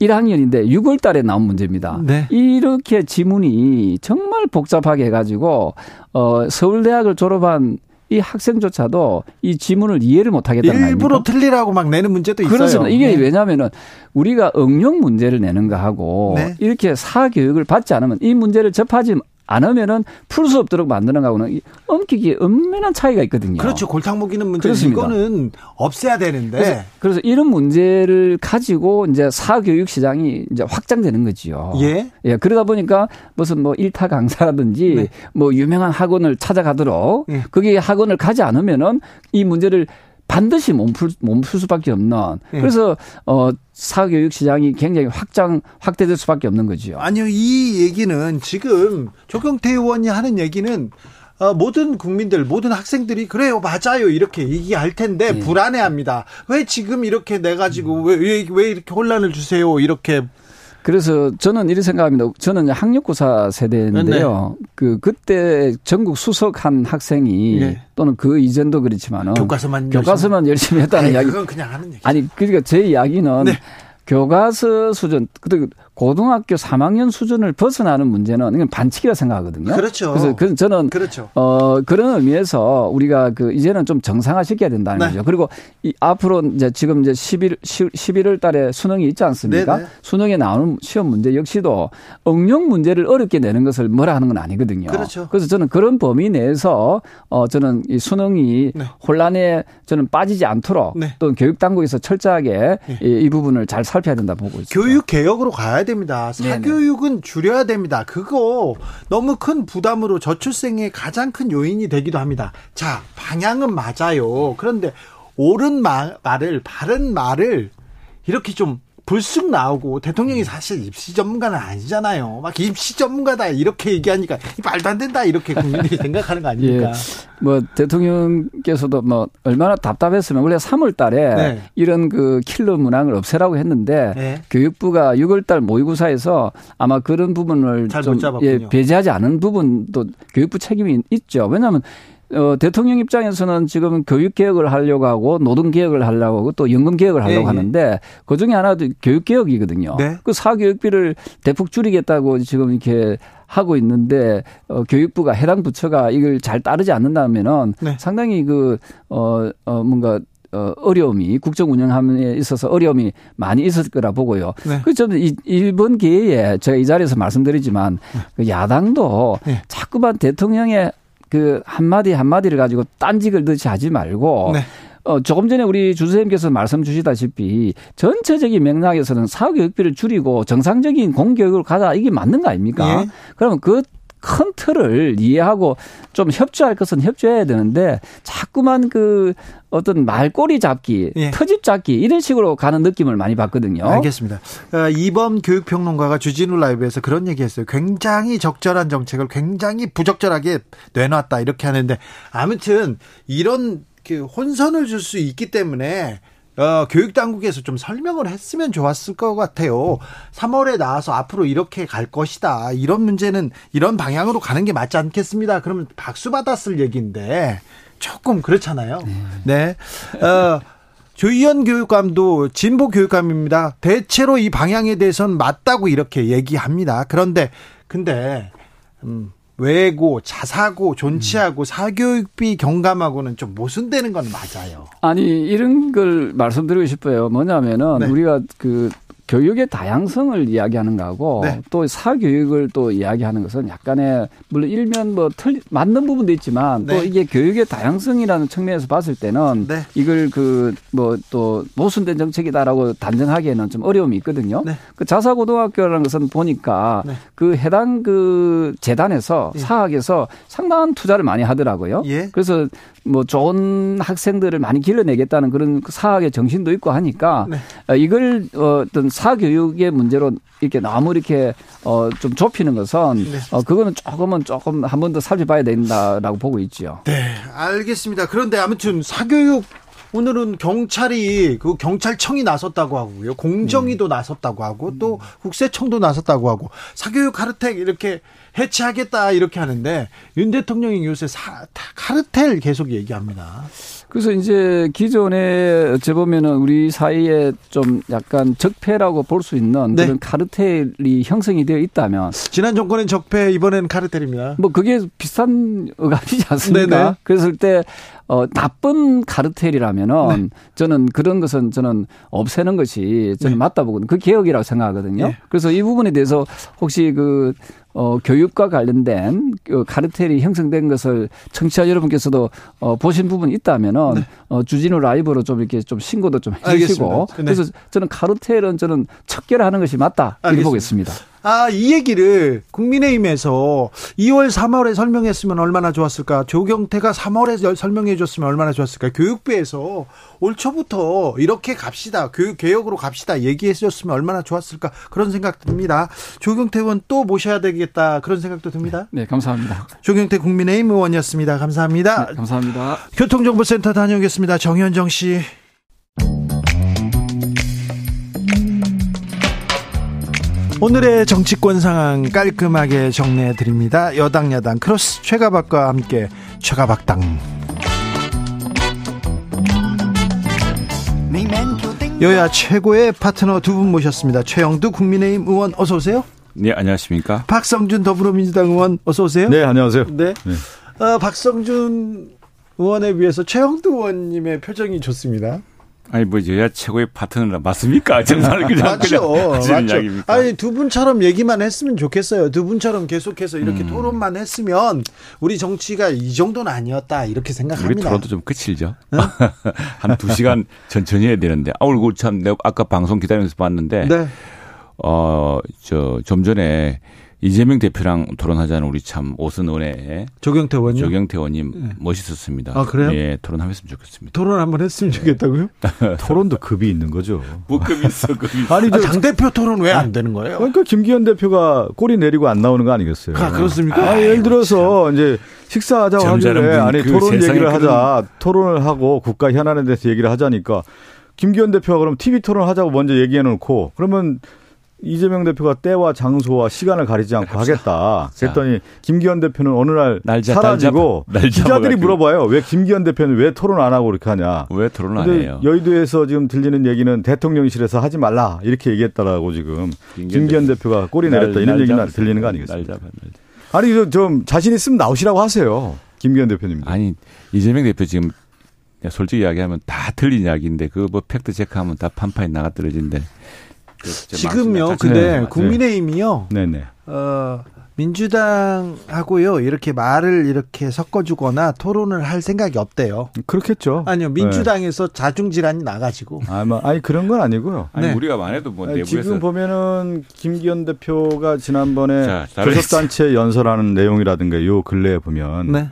S3: 1학년인데 6월 달에 나온 문제입니다. 네. 이렇게 지문이 정말 복잡하게 해가지고, 어, 서울대학을 졸업한 이 학생조차도 이 지문을 이해를 못 하겠다는
S1: 거아닙니까 일부러 틀리라고 막 내는 문제도 있어요.
S3: 그렇습니다. 이게 네. 왜냐하면은 우리가 응용 문제를 내는 거하고 네. 이렇게 사교육을 받지 않으면 이 문제를 접하지 않으면은 풀 수 없도록 만드는 거하고는 엄격히 엄밀한 차이가 있거든요.
S1: 그렇죠. 골탕 먹이는 문제 이거는 없애야 되는데.
S3: 그래서, 그래서, 이런 문제를 가지고 이제 사교육 시장이 이제 확장되는 거지요. 예. 예. 그러다 보니까 무슨 뭐 일타 강사라든지 네. 뭐 유명한 학원을 찾아가도록 예. 거기에 학원을 가지 않으면은 이 문제를 반드시 몸풀 몸풀 수밖에 없는 예. 그래서 어 사교육 시장이 굉장히 확장 확대될 수밖에 없는 거지요.
S1: 아니요 이 얘기는 지금 조경태 의원이 하는 얘기는 어, 모든 국민들, 모든 학생들이 그래요, 맞아요 이렇게 얘기할 텐데 네. 불안해합니다. 왜 지금 이렇게 내 가지고 왜, 왜, 왜 이렇게 혼란을 주세요? 이렇게
S3: 그래서 저는 이런 생각합니다. 저는 학력고사 세대인데요. 네. 그 그때 전국 수석한 학생이 네. 또는 그 이전도 그렇지만은
S1: 교과서만
S3: 교과서만 열심히, 열심히 했다는
S1: 아니,
S3: 이야기.
S1: 그건 그냥 하는 얘기.
S3: 아니 그러니까 제 이야기는 네. 교과서 수준, 그 고등학교 3학년 수준을 벗어나는 문제는 이건 반칙이라 생각하거든요.
S1: 그렇죠.
S3: 그래서 그 저는 그렇죠. 어 그런 의미에서 우리가 그 이제는 좀 정상화 시켜야 된다는 네. 거죠. 그리고 이 앞으로 이제 지금 이제 11 11월 달에 수능이 있지 않습니까? 네네. 네. 수능에 나오는 시험 문제 역시도 응용 문제를 어렵게 내는 것을 뭐라 하는 건 아니거든요.
S1: 그렇죠.
S3: 그래서 저는 그런 범위 내에서 어 저는 이 수능이 네. 혼란에 저는 빠지지 않도록 네. 또 교육 당국에서 철저하게 네. 이, 이 부분을 잘 살펴야 된다 보고 있습니다.
S1: 교육 개혁으로 가야 됩니다. 사교육은 네네. 줄여야 됩니다. 그거 너무 큰 부담으로 저출생의 가장 큰 요인이 되기도 합니다. 자, 방향은 맞아요. 그런데 옳은 말, 말을 바른 말을 이렇게 좀 불쑥 나오고 대통령이 음. 사실 입시 전문가는 아니잖아요. 막 입시 전문가다 이렇게 얘기하니까 말도 안 된다 이렇게 국민들이 생각하는 거 아닙니까? 예.
S3: 뭐 대통령께서도 뭐 얼마나 답답했으면 원래 3월 달에 네. 이런 그 킬러 문항을 없애라고 했는데 네. 교육부가 6월 달 모의고사에서 아마 그런 부분을 좀 예, 배제하지 않은 부분도 교육부 책임이 있죠. 왜냐하면 어, 대통령 입장에서는 지금 교육 개혁을 하려고 하고 노동 개혁을 하려고 하고 또 연금 개혁을 하려고 네, 하는데 그 중에 하나도 교육 개혁이거든요. 네. 그 사교육비를 대폭 줄이겠다고 지금 이렇게 하고 있는데 어, 교육부가 해당 부처가 이걸 잘 따르지 않는다면은 네. 상당히 그 어, 어 뭔가 어, 어려움이 국정 운영함에 있어서 어려움이 많이 있었을 거라 보고요. 네. 그 저는 이, 이번 기회에 제가 이 자리에서 말씀드리지만 네. 그 야당도 네. 자꾸만 대통령의 그 한마디 한마디를 가지고 딴직을 넣지 하지 말고 네. 어, 조금 전에 우리 주선생님께서 말씀 주시다시피 전체적인 맥락에서는 사교육비를 줄이고 정상적인 공교육을 가자 이게 맞는 거 아닙니까? 예. 그러면 그 큰 틀을 이해하고 좀 협조할 것은 협조해야 되는데 자꾸만 그 어떤 말꼬리 잡기, 예. 터집 잡기 이런 식으로 가는 느낌을 많이 받거든요.
S1: 알겠습니다. 어, 이번 교육평론가가 주진우 라이브에서 그런 얘기했어요. 굉장히 적절한 정책을 굉장히 부적절하게 내놨다 이렇게 하는데 아무튼 이런 그 혼선을 줄 수 있기 때문에 어, 교육 당국에서 좀 설명을 했으면 좋았을 것 같아요. 3월에 나와서 앞으로 이렇게 갈 것이다. 이런 문제는 이런 방향으로 가는 게 맞지 않겠습니다. 그러면 박수 받았을 얘기인데 조금 그렇잖아요. 네. 네. 어, 조희연 교육감도 진보 교육감입니다. 대체로 이 방향에 대해서는 맞다고 이렇게 얘기합니다. 그런데 근데 음, 외고, 자사고, 존치하고 음. 사교육비 경감하고는 좀 모순되는 건 맞아요.
S3: 아니 이런 걸 말씀드리고 싶어요. 뭐냐면은 네. 우리가 그 교육의 다양성을 이야기하는 거하고 네. 또 사교육을 또 이야기하는 것은 약간의 물론 일면 뭐 틀, 맞는 부분도 있지만 네. 또 이게 교육의 다양성이라는 측면에서 봤을 때는 네. 이걸 그 뭐 또 모순된 정책이다라고 단정하기에는 좀 어려움이 있거든요. 네. 그 자사고등학교라는 것은 보니까 네. 그 해당 그 재단에서 예. 사학에서 상당한 투자를 많이 하더라고요. 예. 그래서 뭐 좋은 학생들을 많이 길러내겠다는 그런 사학의 정신도 있고 하니까 네. 어, 이걸 어떤 사교육의 문제로 이렇게 너무 이렇게 어 좀 좁히는 것은 네. 어 그거는 조금은 조금 한 번 더 살펴봐야 된다라고 보고 있지요.
S1: 네, 알겠습니다. 그런데 아무튼 사교육 오늘은 경찰이 그 경찰청이 나섰다고 하고요. 공정위도 음. 나섰다고 하고 또 국세청도 나섰다고 하고 사교육 카르텔 이렇게 해체하겠다 이렇게 하는데 윤 대통령이 요새 사, 카르텔 계속 얘기합니다.
S3: 그래서 이제 기존에 어찌 보면은 우리 사이에 좀 약간 적폐라고 볼 수 있는 네. 그런 카르텔이 형성이 되어 있다면
S1: 지난 정권엔 적폐 이번엔 카르텔입니다.
S3: 뭐 그게 비슷한 어감이지 않습니까? 네네. 그랬을 때 어, 나쁜 카르텔이라면은 네. 저는 그런 것은 저는 없애는 것이 저는 네. 맞다 보거든요. 그 개혁이라고 생각하거든요. 네. 그래서 이 부분에 대해서 혹시 그 어, 교육과 관련된 그 카르텔이 형성된 것을 청취자 여러분께서도 어, 보신 부분이 있다면은 네. 어, 주진우 라이브로 좀 이렇게 좀 신고도 좀 해주시고 네. 그래서 저는 카르텔은 저는 척결하는 것이 맞다 이렇게 보겠습니다.
S1: 아, 이 얘기를 국민의힘에서 2월, 3월에 설명했으면 얼마나 좋았을까? 조경태가 3월에 설명해 줬으면 얼마나 좋았을까? 교육부에서 올 초부터 이렇게 갑시다. 교육 개혁으로 갑시다. 얘기해 줬으면 얼마나 좋았을까? 그런 생각 듭니다. 조경태 의원 또 모셔야 되겠다. 그런 생각도 듭니다.
S3: 네, 감사합니다.
S1: 조경태 국민의힘 의원이었습니다. 감사합니다.
S3: 네, 감사합니다.
S1: 교통정보센터 다녀오겠습니다. 정현정 씨. 오늘의 정치권 상황 깔끔하게 정리해 드립니다. 여당 야당 크로스 최가박과 함께 최가박당. 여야 최고의 파트너 두 분 모셨습니다. 최영두 국민의힘 의원 어서 오세요.
S4: 네, 안녕하십니까?
S1: 박성준 더불어민주당 의원 어서 오세요.
S5: 네, 안녕하세요.
S1: 네. 네. 어, 박성준 의원에 비해서 최영두 의원님의 표정이 좋습니다.
S4: 아니 뭐 여야 최고의 파트너라 맞습니까? 정말 그냥
S1: 맞죠, 맞죠. 아니 두 분처럼 얘기만 했으면 좋겠어요. 두 분처럼 계속해서 이렇게 음. 토론만 했으면 우리 정치가 이 정도는 아니었다 이렇게 생각합니다.
S4: 우리 토론도 좀 끝이죠. 네? 한두 시간 천천히 해야 되는데 아우 참 내가 아까 방송 기다리면서 봤는데 네. 어저 좀 전에 이재명 대표랑 토론하자는 우리 참 오선원의
S1: 조경태 의원님,
S4: 조경태 의원님 네. 멋있었습니다.
S1: 아 그래요?
S4: 예, 토론하면으면 좋겠습니다.
S1: 토론 한번 했으면 좋겠다고요?
S5: 토론도 급이 있는 거죠.
S4: 뭐급 있어, 급 있어.
S1: 아니, 아, 당 대표 토론 왜 안 되는 거예요?
S5: 그러니까 김기현 대표가 꼬리 내리고 안 나오는 거 아니겠어요?
S1: 아, 그렇습니까?
S5: 아, 예를 들어서 참. 이제 식사하자고 하길래 아니 그 토론 얘기를 하자, 토론을 하고 국가 현안에 대해서 얘기를 하자니까 김기현 대표가 그럼 TV 토론 하자고 먼저 얘기해 놓고 그러면 이재명 대표가 때와 장소와 시간을 가리지 않고 하겠다. 그랬더니 김기현 대표는 어느 날 날자, 사라지고 날자, 기자들이 물어봐요. 왜 김기현 대표는 왜 토론 안 하고 그렇게 하냐.
S4: 왜 토론 안 해요?
S5: 여의도에서 지금 들리는 얘기는 대통령실에서 하지 말라 이렇게 얘기했다라고 지금 김기현, 김기현 대표 가 꼬리 내렸다 이런 얘기는 들리는 거 아니겠습니까? 아니 좀 자신 있으면 나오시라고 하세요. 김기현 대표님.
S4: 아니 이재명 대표 지금 솔직히 이야기하면 다 틀린 이야기인데 그뭐 팩트 체크하면 다 판판이 나가 떨어진데
S1: 지금요. 근데 네. 국민의힘이요. 네네. 어, 민주당하고요 이렇게 말을 이렇게 섞어주거나 토론을 할 생각이 없대요.
S5: 그렇겠죠.
S1: 아니요 민주당에서 네. 자중질환이 나가지고.
S5: 아마 뭐, 아니 그런 건 아니고요.
S4: 아니 네. 우리가 만해도 뭐
S5: 아니, 지금 보면은 김기현 대표가 지난번에 교섭단체 연설하는 내용이라든가 요 근래에 보면 네.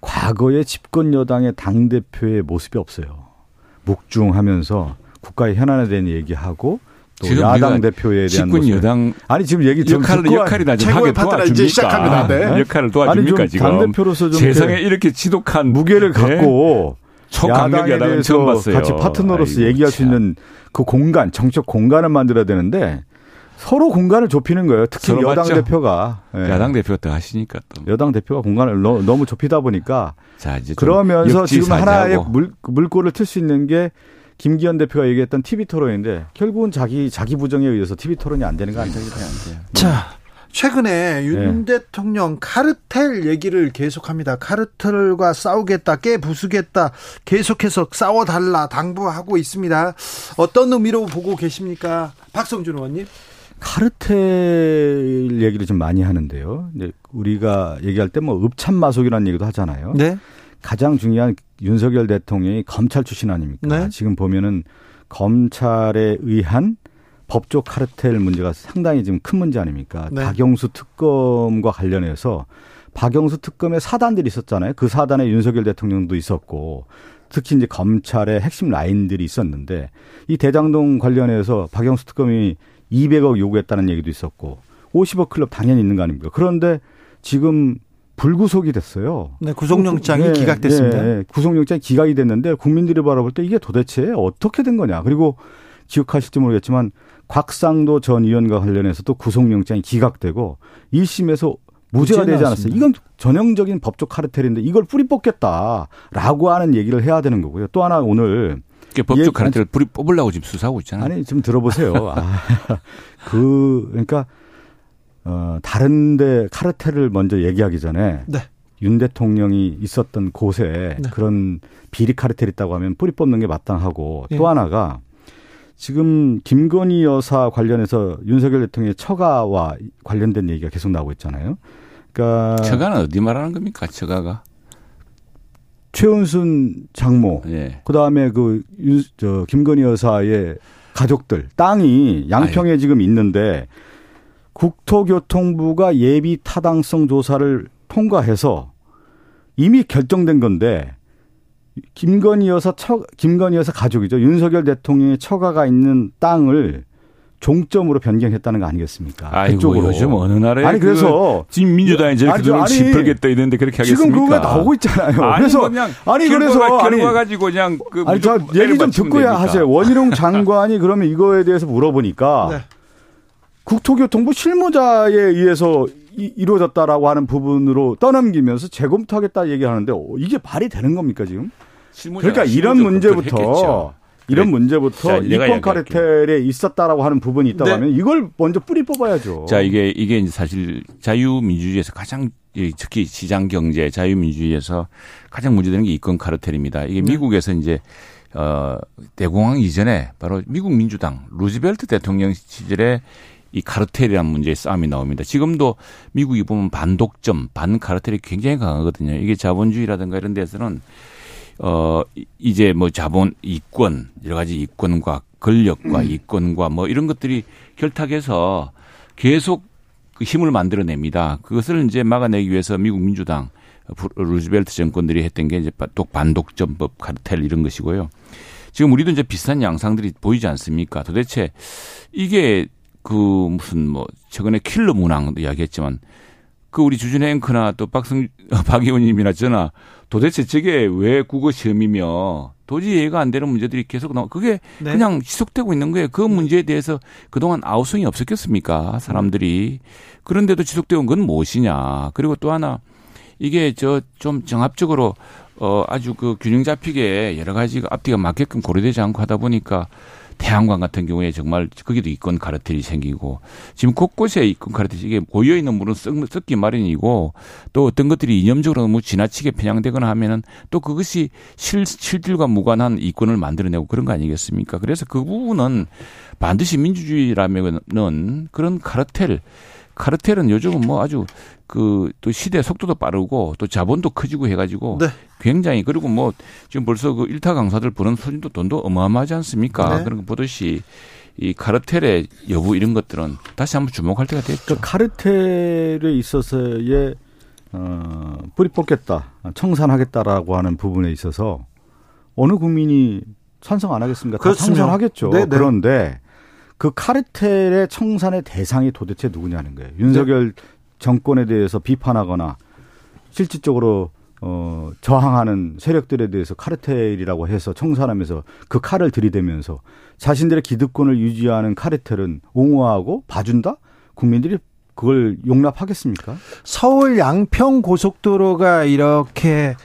S5: 과거의 집권 여당의 당 대표의 모습이 없어요. 묵중하면서 국가의 현안에 대한 얘기하고 또 야당 대표에 대한
S4: 집권 여당
S5: 아니 지금 얘기
S4: 좀 역할을 역할이 나좀 하게 도와줍니까? 시작합니다. 네. 역할을 도와줍니까 지금?
S5: 당 대표로서 좀
S4: 세상에 이렇게 지독한
S5: 무게를 네. 갖고 야당에 대해서 같이 파트너로서 아이고, 얘기할 참. 수 있는 그 공간, 정책 공간을 만들어야 되는데 서로 공간을 좁히는 거예요. 특히 여당 맞죠? 대표가
S4: 네. 야당 대표가 더 하시니까 또
S5: 여당 대표가 공간을 너, 무 좁히다 보니까 자 이제 그러면서 지금 하나의 물 물꼬를 틀 수 있는 게 김기현 대표가 얘기했던 TV 토론인데 결국은 자기 자기 부정에 의해서 TV 토론이 안 되는 거 아니에요?
S1: 자, 최근에 윤 네. 대통령 카르텔 얘기를 계속합니다. 카르텔과 싸우겠다, 깨 부수겠다, 계속해서 싸워달라 당부하고 있습니다. 어떤 의미로 보고 계십니까, 박성준 의원님?
S5: 카르텔 얘기를 좀 많이 하는데요. 우리가 얘기할 때 뭐 읍참마속이라는 얘기도 하잖아요. 네. 가장 중요한 윤석열 대통령이 검찰 출신 아닙니까? 네. 지금 보면은 검찰에 의한 법조 카르텔 문제가 상당히 지금 큰 문제 아닙니까? 네. 박영수 특검과 관련해서 박영수 특검의 사단들이 있었잖아요. 그 사단에 윤석열 대통령도 있었고 특히 이제 검찰의 핵심 라인들이 있었는데 이 대장동 관련해서 박영수 특검이 200억 요구했다는 얘기도 있었고 50억 클럽 당연히 있는 거 아닙니까? 그런데 지금 불구속이 됐어요.
S1: 네, 구속영장이 네, 기각됐습니다. 네,
S5: 네, 구속영장이 기각이 됐는데 국민들이 바라볼 때 이게 도대체 어떻게 된 거냐. 그리고 기억하실지 모르겠지만 곽상도 전 의원과 관련해서도 구속영장이 기각되고 1심에서 무죄가 되지 않았어요. 이건 전형적인 법적 카르텔인데 이걸 뿌리 뽑겠다라고 하는 얘기를 해야 되는 거고요. 또 하나 오늘
S4: 법적 카르텔을 뿌리 뽑으려고 지금 수사하고 있잖아요.
S5: 아니, 좀 들어보세요. 아, 그, 그러니까 어, 다른데 카르텔을 먼저 얘기하기 전에 네. 윤 대통령이 있었던 곳에 네. 그런 비리 카르텔 있다고 하면 뿌리 뽑는 게 마땅하고 네. 또 하나가 지금 김건희 여사 관련해서 윤석열 대통령의 처가와 관련된 얘기가 계속 나오고 있잖아요.
S4: 그러니까 처가는 어디 말하는 겁니까? 처가가
S5: 최은순 장모, 예. 그 다음에 그, 윤, 저, 김건희 여사의 가족들, 땅이 양평에 아유. 지금 있는데 국토교통부가 예비 타당성 조사를 통과해서 이미 결정된 건데 김건희 여사 처 김건희 여사 가족이죠 윤석열 대통령의 처가가 있는 땅을 종점으로 변경했다는 거 아니겠습니까?
S4: 아이고, 그쪽으로. 요즘 어느 나라에
S5: 아니 그래서
S4: 그 지금 민주당이 저렇게 돈을 짚을겠다 이랬는데 그렇게 하겠습니까?
S5: 지금 그거 나오고 있잖아요. 아니, 그래서
S4: 그냥 아니 그래서 아니 가지고 그냥 그
S5: 아니 저 얘기 좀 듣고야 하세요. 원희룡 장관이 그러면 이거에 대해서 물어보니까 네. 국토교통부 실무자에 의해서 이, 이루어졌다라고 하는 부분으로 떠넘기면서 재검토하겠다 얘기하는데 어, 이게 발이 되는 겁니까 지금? 그러니까 이런 문제부터 이런 그래. 문제부터 이권 카르텔에 있었다라고 하는 부분이 있다고 네. 하면 이걸 먼저 뿌리 뽑아야죠.
S4: 자, 이게 이게 사실 자유민주주의에서 가장 특히 시장 경제 자유민주주의에서 가장 문제되는 게 이권 카르텔입니다. 이게 네. 미국에서 이제 어 대공황 이전에 바로 미국 민주당 루즈벨트 대통령 시절에 이 카르텔이라는 문제의 싸움이 나옵니다. 지금도 미국이 보면 반독점, 반카르텔이 굉장히 강하거든요. 이게 자본주의라든가 이런 데서는 어 이제 뭐 자본 이권 여러 가지 이권과 권력과 음. 이권과 뭐 이런 것들이 결탁해서 계속 그 힘을 만들어냅니다. 그것을 이제 막아내기 위해서 미국 민주당 루즈벨트 정권들이 했던 게 이제 반독점법 카르텔 이런 것이고요. 지금 우리도 이제 비슷한 양상들이 보이지 않습니까? 도대체 이게 그 무슨 뭐 최근에 킬러 문항도 이야기했지만 그 우리 주진의 앵커나 또 박성 박 의원님이나 저나 도대체 저게 왜 국어 시험이며 도저히 이해가 안 되는 문제들이 계속 나와. 그게 네. 그냥 지속되고 있는 거예요. 그 문제에 대해서 그동안 아우성이 없었겠습니까? 사람들이. 그런데도 지속되고 건 무엇이냐. 그리고 또 하나 이게 저 좀 정합적으로 어 아주 그 균형 잡히게 여러 가지 앞뒤가 맞게끔 고려되지 않고 하다 보니까 태양광 같은 경우에 정말 거기도 이권 카르텔이 생기고 지금 곳곳에 이권 카르텔이 이게 고여 있는 물은 썩, 기 마련이고 또 어떤 것들이 이념적으로 너무 지나치게 편향되거나 하면은 또 그것이 실, 실질과 무관한 이권을 만들어내고 그런 거 아니겠습니까? 그래서 그 부분은 반드시 민주주의라면은 그런 카르텔 카르텔은 요즘은 뭐 아주 그 또 시대 속도도 빠르고 또 자본도 커지고 해가지고 네. 굉장히 그리고 뭐 지금 벌써 그 일타 강사들 버는 수준도 돈도 어마어마하지 않습니까? 네. 그런 거 보듯이 이 카르텔의 여부 이런 것들은 다시 한번 주목할 때가 됐죠.
S5: 그 카르텔에 있어서의 어, 뿌리 뽑겠다, 청산하겠다라고 하는 부분에 있어서 어느 국민이 찬성 안 하겠습니까? 다 찬성하겠죠. 네, 네. 그런데 그 카르텔의 청산의 대상이 도대체 누구냐는 거예요. 윤석열 네. 정권에 대해서 비판하거나 실질적으로 어, 저항하는 세력들에 대해서 카르텔이라고 해서 청산하면서 그 칼을 들이대면서 자신들의 기득권을 유지하는 카르텔은 옹호하고 봐준다? 국민들이 그걸 용납하겠습니까?
S1: 서울 양평 고속도로가 이렇게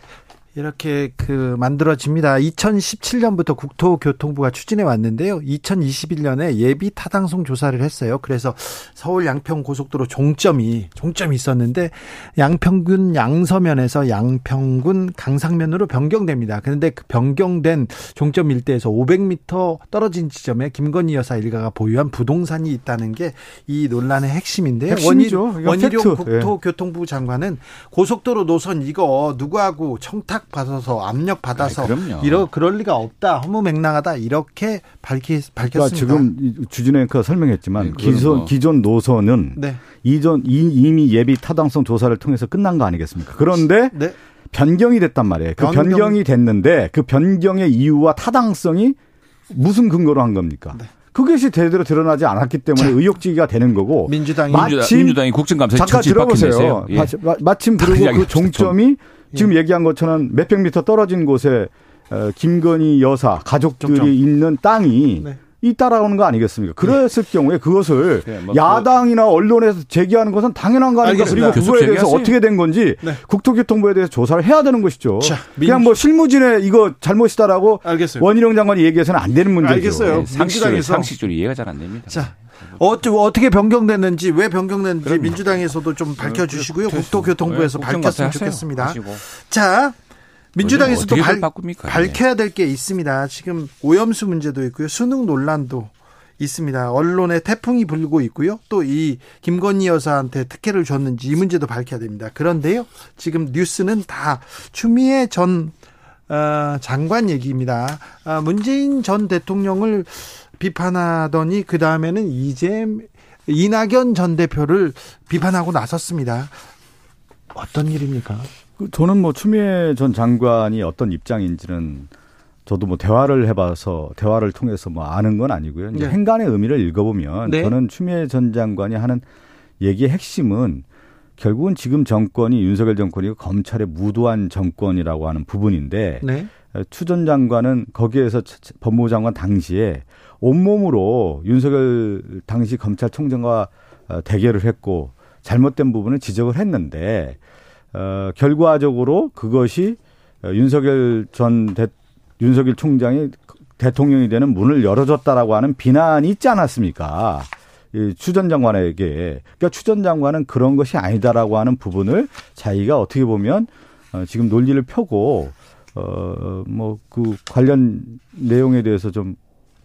S1: 이렇게 그 만들어집니다. 2017년부터 국토교통부가 추진해 왔는데요. 2021년에 예비 타당성 조사를 했어요. 그래서 서울 양평 고속도로 종점이 종점이 있었는데 양평군 양서면에서 양평군 강상면으로 변경됩니다. 그런데 그 변경된 종점 일대에서 500m 떨어진 지점에 김건희 여사 일가가 보유한 부동산이 있다는 게 이 논란의 핵심인데요.
S5: 핵심이죠.
S1: 원희룡 예. 국토교통부 장관은 고속도로 노선 이거 누구하고 청탁 받아서 압력 받아서 아 이러 그럴 리가 없다 허무맹랑하다 이렇게 밝히 밝혔습니다. 그러니까
S5: 지금 주진우 앵커 설명했지만 네, 기존 뭐. 기존 노선은 네. 이전 이미 예비 타당성 조사를 통해서 끝난 거 아니겠습니까? 그런데 네. 변경이 됐단 말이에요. 그 변경. 변경이 됐는데 그 변경의 이유와 타당성이 무슨 근거로 한 겁니까? 네. 그것이 제대로 드러나지 않았기 때문에 자, 의혹지기가 되는 거고
S4: 민주당이 마침 민주당이 국정감사
S5: 잠깐 들어보세요. 예. 마침 그리고 그 종점이 지금 예. 얘기한 것처럼 몇백 미터 떨어진 곳에 어, 김건희 여사 가족들이 점점. 있는 땅이 네. 이 따라오는 거 아니겠습니까? 그랬을 네. 경우에 그것을 네, 뭐 야당이나 언론에서 제기하는 것은 당연한 거 아닙니까? 그리고 그거에 대해서 어떻게 된 건지 네. 국토교통부에 대해서 조사를 해야 되는 것이죠. 자, 그냥 뭐 실무진의 이거 잘못이다라고 알겠어요. 원희룡 장관이 얘기해서는 안 되는 문제죠.
S1: 알겠어요. 네,
S4: 상식적으로, 상식적으로 이해가 잘 안 됩니다.
S1: 자, 어, 어떻게 변경됐는지 왜 변경됐는지 그럼요. 민주당에서도 좀 밝혀 주시고요. 국토교통부에서 네, 밝혔으면 좋겠습니다. 하시고. 자, 민주당에서도 발, 밝혀야 될 게 있습니다. 지금 오염수 문제도 있고요. 수능 논란도 있습니다. 언론에 태풍이 불고 있고요. 또 이 김건희 여사한테 특혜를 줬는지 이 문제도 밝혀야 됩니다. 그런데요. 지금 뉴스는 다 추미애 전 어, 장관 얘기입니다. 아, 문재인 전 대통령을 비판하더니 그 다음에는 이재 이낙연 전 대표를 비판하고 나섰습니다. 어떤 일입니까?
S5: 그 저는 뭐 추미애 전 장관이 어떤 입장인지는 저도 뭐 대화를 해봐서 대화를 통해서 뭐 아는 건 아니고요. 이제 네. 행간의 의미를 읽어보면 네. 저는 추미애 전 장관이 하는 얘기의 핵심은 결국은 지금 정권이 윤석열 정권이 검찰의 무도한 정권이라고 하는 부분인데 네. 추전 장관은 거기에서 법무부 장관 당시에 온몸으로 윤석열 당시 검찰총장과 어, 대결을 했고 잘못된 부분을 지적을 했는데 어, 결과적으로 그것이 어, 윤석열 전 대, 윤석열 총장이 대통령이 되는 문을 열어줬다라고 하는 비난이 있지 않았습니까? 추전 장관에게 그러니까 추전 장관은 그런 것이 아니다라고 하는 부분을 자기가 어떻게 보면 어, 지금 논리를 펴고 어뭐 그 관련 내용에 대해서 좀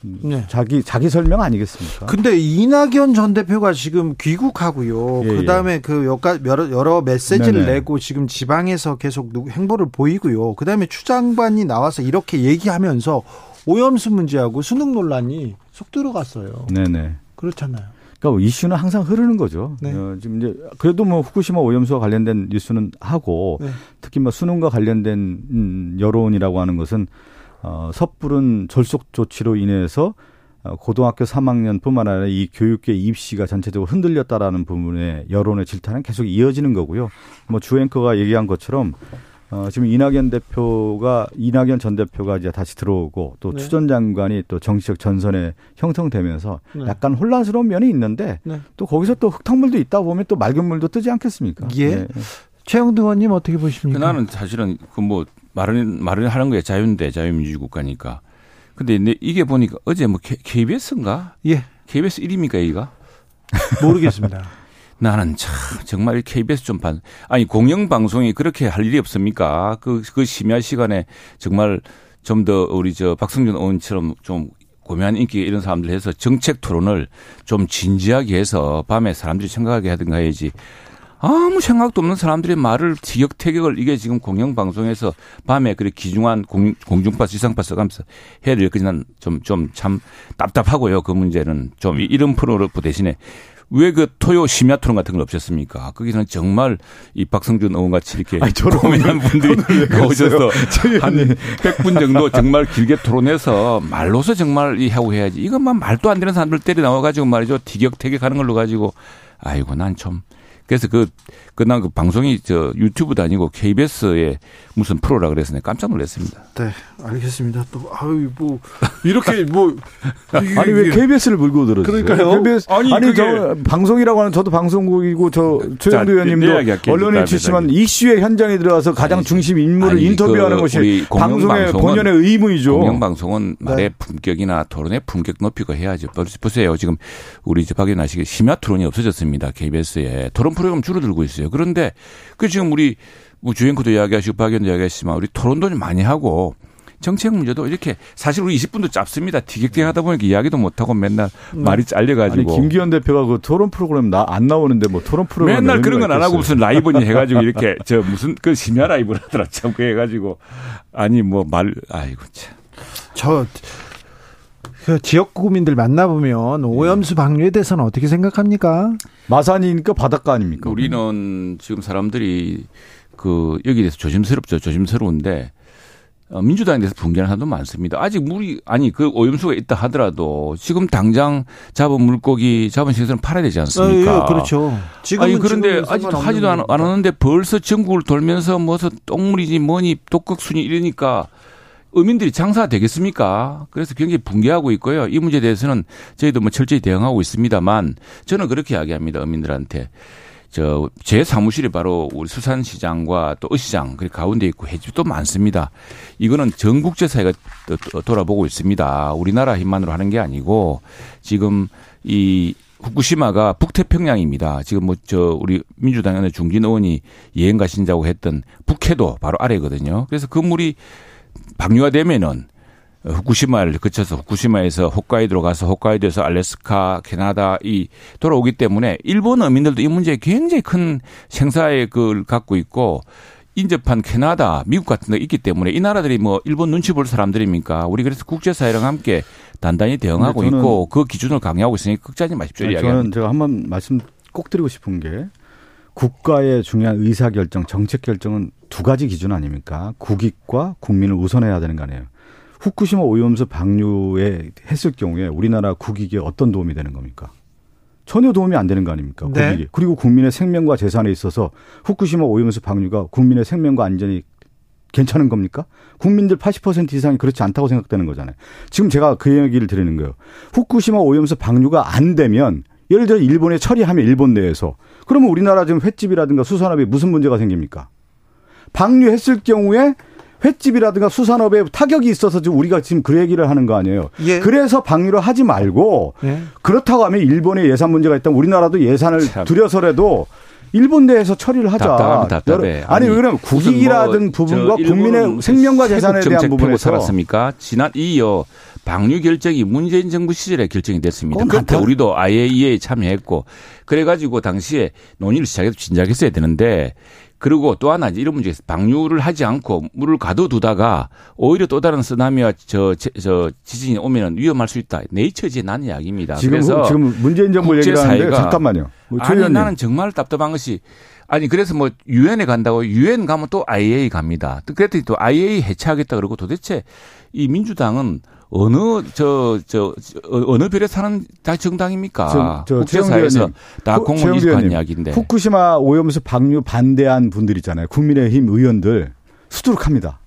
S5: 네. 자기 자기 설명 아니겠습니까?
S1: 근데 이낙연 전 대표가 지금 귀국하고요. 예, 그다음에 예. 그 여러 여러 메시지를 네네. 내고 지금 지방에서 계속 행보를 보이고요. 그다음에 추 장관이 나와서 이렇게 얘기하면서 오염수 문제하고 수능 논란이 쏙 들어갔어요. 네네. 그렇잖아요.
S5: 그러니까 이슈는 항상 흐르는 거죠. 네. 어, 지금 이제 그래도 뭐 후쿠시마 오염수와 관련된 뉴스는 하고 네. 특히 뭐 수능과 관련된 음, 여론이라고 하는 것은 어, 섣부른 졸속 조치로 인해서 어, 고등학교 3학년뿐만 아니라 이 교육계 입시가 전체적으로 흔들렸다라는 부분에 여론의 질타는 계속 이어지는 거고요. 뭐 주앵커가 얘기한 것처럼 어, 지금 이낙연 대표가 이낙연 전 대표가 이제 다시 들어오고 또 네. 추전 장관이 또 정치적 전선에 형성되면서 네. 약간 혼란스러운 면이 있는데 네. 또 거기서 또 흙탕물도 있다 보면 또 맑은 물도 뜨지 않겠습니까?
S1: 예. 네. 최영두 의원님 어떻게 보십니까?
S4: 그 나는 사실은 그 뭐 말은 말을 하는 거에 자유인데 자유민주주의 국가니까. 근데 이게 보니까 어제 뭐 KBS인가?
S1: 예.
S4: KBS 1위입니까 여기가?
S1: 모르겠습니다.
S4: 나는 참 정말 KBS 좀 반. 아니 공영 방송이 그렇게 할 일이 없습니까? 그그 그 심야 시간에 정말 좀 더 우리 저 박성준 의원처럼 좀 고미한 인기 이런 사람들 해서 정책 토론을 좀 진지하게 해서 밤에 사람들이 생각하게 하든가 해야지. 아무 생각도 없는 사람들의 말을 티격태격을 이게 지금 공영방송에서 밤에 그렇게 기중한 공, 공중파 지상파 써가면서 될 것이 난좀 좀 참 답답하고요. 그 문제는 좀 이런 프로그램 대신에 왜그 토요 심야 토론 같은 걸 없었습니까? 거기서는 정말 이 박성준 의원 같이 이렇게 고민한 분들이 오셔서 한 100분 정도 정말 길게 토론해서 말로서 정말 이 하고 해야지. 이것만 말도 안 되는 사람들 때려 나와 가지고 말이죠. 티격태격 하는 걸로 가지고 아이고 난 좀 그래서 그, 그난 그 방송이 저 유튜브도 아니고 KBS의 무슨 프로라 그래서 내가 깜짝 놀랐습니다.
S1: 네, 알겠습니다. 또, 아유, 뭐, 이렇게 뭐.
S5: 아니, 왜 KBS를 물고 들었어요?
S1: 그러니까요.
S5: KBS, 아니, 아니 저, 방송이라고 하는 저도 방송국이고 저, 최영도 의원님도 언론인 있지만 이슈의 현장에 들어가서 가장 아니, 중심 인물을 아니, 인터뷰하는 그 것이 방송의 본연의 의무이죠.
S4: 공영방송은 말의 네. 품격이나 토론의 품격 높이고 해야죠. 보세요. 지금 우리 이제 박연 아시게 심야 토론이 없어졌습니다. KBS에. 토론 프로그램 줄어들고 있어요. 그런데 그 지금 우리 뭐 주행코도 이야기하시고 박연도 이야기하시지만 우리 토론도 좀 많이 하고 정책 문제도 이렇게 사실 우리 20분도 짧습니다. 티격태격 하다 보니까 이야기도 못하고 맨날 음. 말이 잘려가지고.
S5: 아니, 김기현 대표가 그 토론 프로그램 나 안 나오는데 뭐 토론 프로그램.
S4: 맨날 그런 건 안 하고 무슨 라이브니 해가지고 이렇게 저 무슨 그 심야 라이브를 하더라 참. 그 해가지고 아니 뭐 말, 아이고 참.
S1: 저, 그 지역 구민들 만나보면 오염수 방류에 대해서는 어떻게 생각합니까?
S5: 마산이니까 바닷가 아닙니까?
S4: 우리는 지금 사람들이 그 여기에 대해서 조심스럽죠. 조심스러운데 어, 민주당에 대해서 분개하는 사람도 많습니다. 아직 물이 아니 그 오염수가 있다 하더라도 지금 당장 잡은 물고기 잡은 시설은 팔아야 되지 않습니까?
S1: 아, 예, 그렇죠.
S4: 지금 아니 그런데 아직도 하지도 않, 않았는데 벌써 전국을 돌면서 뭐서 똥물이지 뭐니 독극순이 이러니까 의민들이 장사 되겠습니까? 그래서 굉장히 붕괴하고 있고요. 이 문제에 대해서는 저희도 뭐 철저히 대응하고 있습니다만 저는 그렇게 이야기합니다. 의민들한테. 저, 제 사무실이 바로 우리 수산시장과 또 어시장, 그리고 가운데 있고 해집도 많습니다. 이거는 전국제 사회가 돌아보고 있습니다. 우리나라 힘만으로 하는 게 아니고 지금 이 후쿠시마가 북태평양입니다. 지금 뭐 저 우리 민주당의 중진 의원이 여행 가신다고 했던 북해도 바로 아래거든요. 그래서 그 물이 방류가 되면은 후쿠시마를 거쳐서 후쿠시마에서 홋카이도로 가서 홋카이도에서 알래스카, 캐나다 이 돌아오기 때문에 일본 어민들도 이 문제에 굉장히 큰 생사의 그걸 갖고 있고 인접한 캐나다, 미국 같은 데 있기 때문에 이 나라들이 뭐 일본 눈치 볼 사람들입니까? 우리 그래서 국제사회랑 함께 단단히 대응하고 있고 그 기준을 강요하고 있으니 걱정하지 마십시오.
S5: 네, 저는 제가 한 번 말씀 꼭 드리고 싶은 게 국가의 중요한 의사 결정, 정책 결정은 두 가지 기준 아닙니까? 국익과 국민을 우선해야 되는 거 아니에요. 후쿠시마 오염수 방류에 했을 경우에 우리나라 국익에 어떤 도움이 되는 겁니까? 전혀 도움이 안 되는 거 아닙니까? 네. 국익이. 그리고 국민의 생명과 재산에 있어서 후쿠시마 오염수 방류가 국민의 생명과 안전이 괜찮은 겁니까? 국민들 80% 이상이 그렇지 않다고 생각되는 거잖아요. 지금 제가 그 얘기를 드리는 거예요. 후쿠시마 오염수 방류가 안 되면 예를 들어 일본에 처리하면 일본 내에서 그러면 우리나라 지금 횟집이라든가 수산업에 무슨 문제가 생깁니까? 방류했을 경우에 횟집이라든가 수산업에 타격이 있어서 지금 우리가 지금 그 얘기를 하는 거 아니에요. 예. 그래서 방류를 하지 말고 예. 그렇다고 하면 일본에 예산 문제가 있다면 우리나라도 예산을 참. 들여서라도 일본 내에서 처리를 하자.
S4: 답답하면 답답해.
S5: 아니, 아니 그러면 국익이라든 뭐 부분과 국민의 생명과 재산에 대한 부분에서
S4: 살았습니까? 지난 이어 방류 결정이 문재인 정부 시절에 결정이 됐습니다. 그때 우리도 IAEA에 참여했고 그래가지고 당시에 논의를 시작해서 진작했어야 되는데 그리고 또 하나 이런 문제 있어요. 방류를 하지 않고 물을 가둬두다가 오히려 또 다른 쓰나미와 저, 저 지진이 오면 위험할 수 있다. 네이처지에 난 이야기입니다.
S5: 지금, 그래서 지금 문재인 정부 얘기를 하는데 잠깐만요.
S4: 뭐 아니 나는 정말 답답한 것이 아니 그래서 뭐 유엔에 간다고 유엔 가면 또 IAEA 갑니다. 그랬더니 또 IAEA 해체하겠다 그러고 도대체 이 민주당은 어느 저, 저, 저 어느 별에 사는 다 정당입니까? 국제사회에서 다 공무집한 이야기인데.
S5: 후쿠시마 오염수 방류 반대한 분들 있잖아요. 국민의힘 의원들 수두룩합니다.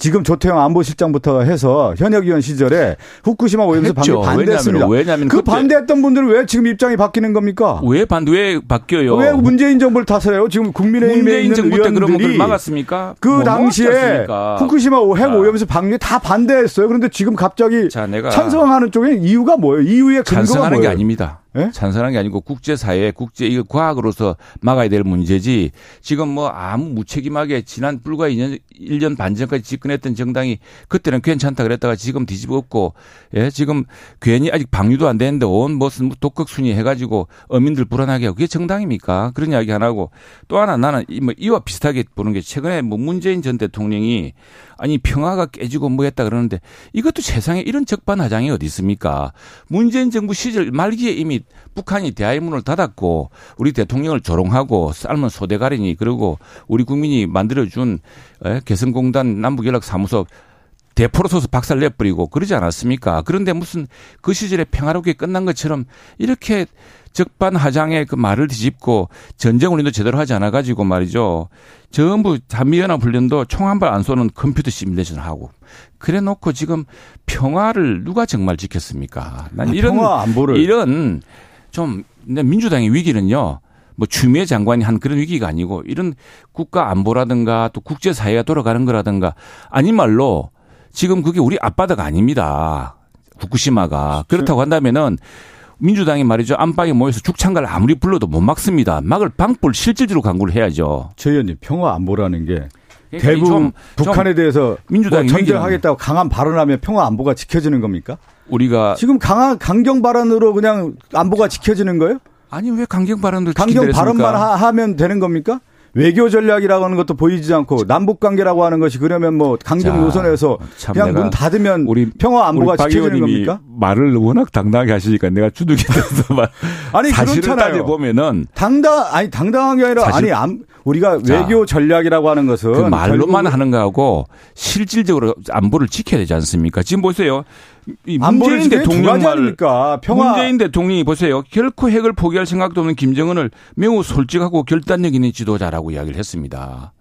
S5: 지금 조태영 안보실장부터 해서 현역 의원 시절에 후쿠시마 오염수 방류 반대했습니다. 왜냐하면, 그 반대했던 분들은 왜 지금 입장이 바뀌는 겁니까?
S4: 왜 반대 왜 바뀌어요?
S5: 왜 문재인 정부를 탓해요? 지금 국민의힘에 있는 의원들이
S4: 막았습니까?
S5: 그 뭐 당시에 후쿠시마 핵 오염수 방류에 다 반대했어요. 그런데 지금 갑자기 자, 찬성하는 쪽에 이유가 뭐예요? 이유의 근거가
S4: 찬성하는
S5: 뭐예요?
S4: 게 아닙니다. 네? 찬성한 게 아니고 국제사회, 국제 이거 과학으로서 막아야 될 문제지 지금 뭐 아무 무책임하게 지난 불과 2년, 1년 반 전까지 집권했던 정당이 그때는 괜찮다 그랬다가 지금 뒤집었고 예, 지금 괜히 아직 방류도 안 되는데 온 무슨 독극 순위 해 가지고 어민들 불안하게 하고 그게 정당입니까? 그런 이야기 하나 하고 또 하나 나는 뭐 이와 비슷하게 보는 게 최근에 뭐 문재인 전 대통령이 아니 평화가 깨지고 뭐 했다 그러는데 이것도 세상에 이런 적반하장이 어디 있습니까? 문재인 정부 시절 말기에 이미 북한이 대화의 문을 닫았고 우리 대통령을 조롱하고 삶은 소대가리니 그리고 우리 국민이 만들어준 개성공단 남북연락사무소 대포로 서서 박살 내버리고 그러지 않았습니까? 그런데 무슨 그 시절에 평화롭게 끝난 것처럼 이렇게 적반하장의 그 말을 뒤집고 전쟁 운동도 제대로 하지 않아 가지고 말이죠. 전부 단미연합 훈련도 총 한 발 안 쏘는 컴퓨터 시뮬레이션을 하고 그래 놓고 지금 평화를 누가 정말 지켰습니까? 난 아, 이런 안보를. 이런 좀 민주당의 위기는요. 뭐 추미애 장관이 한 그런 위기가 아니고 이런 국가 안보라든가 또 국제 사회가 돌아가는 거라든가 아니 말로 지금 그게 우리 앞바다가 아닙니다. 후쿠시마가 그렇다고 한다면은 민주당이 말이죠. 안방에 모여서 죽창가를 아무리 불러도 못 막습니다. 막을 방법을 실질적으로 강구를 해야죠.
S5: 최 의원님 평화 안보라는 게 그러니까 대부분 좀, 북한에 좀 대해서 민주당이 뭐 전쟁하겠다고 강한 발언하면 평화 안보가 지켜지는 겁니까?
S4: 우리가
S5: 지금 강한 강경 발언으로 그냥 안보가 지켜지는 거예요?
S4: 아니 왜 강경 발언을
S5: 강경 발언만 하, 면 되는 겁니까? 외교 전략이라고 하는 것도 보이지 않고 남북 관계라고 하는 것이 그러면 뭐 강경 노선에서 그냥 문 닫으면 우리 평화 안보가 지켜지는 겁니까?
S4: 말을 워낙 당당하게 하시니까 내가 주눅이 돼서 말 아니 사실을 따져 보면은
S5: 당당 아니 당당한 게 아니라 아니 안, 우리가 외교 전략이라고 하는 것은 그
S4: 말로만 하는 거하고 실질적으로 안보를 지켜야 되지 않습니까? 지금 보세요. 문재인 대통령 말 평화 문재인 대통령이 보세요. 결코 핵을 포기할 생각도 없는 김정은을 매우 솔직하고 결단력 있는 지도자라고 이야기를 했습니다.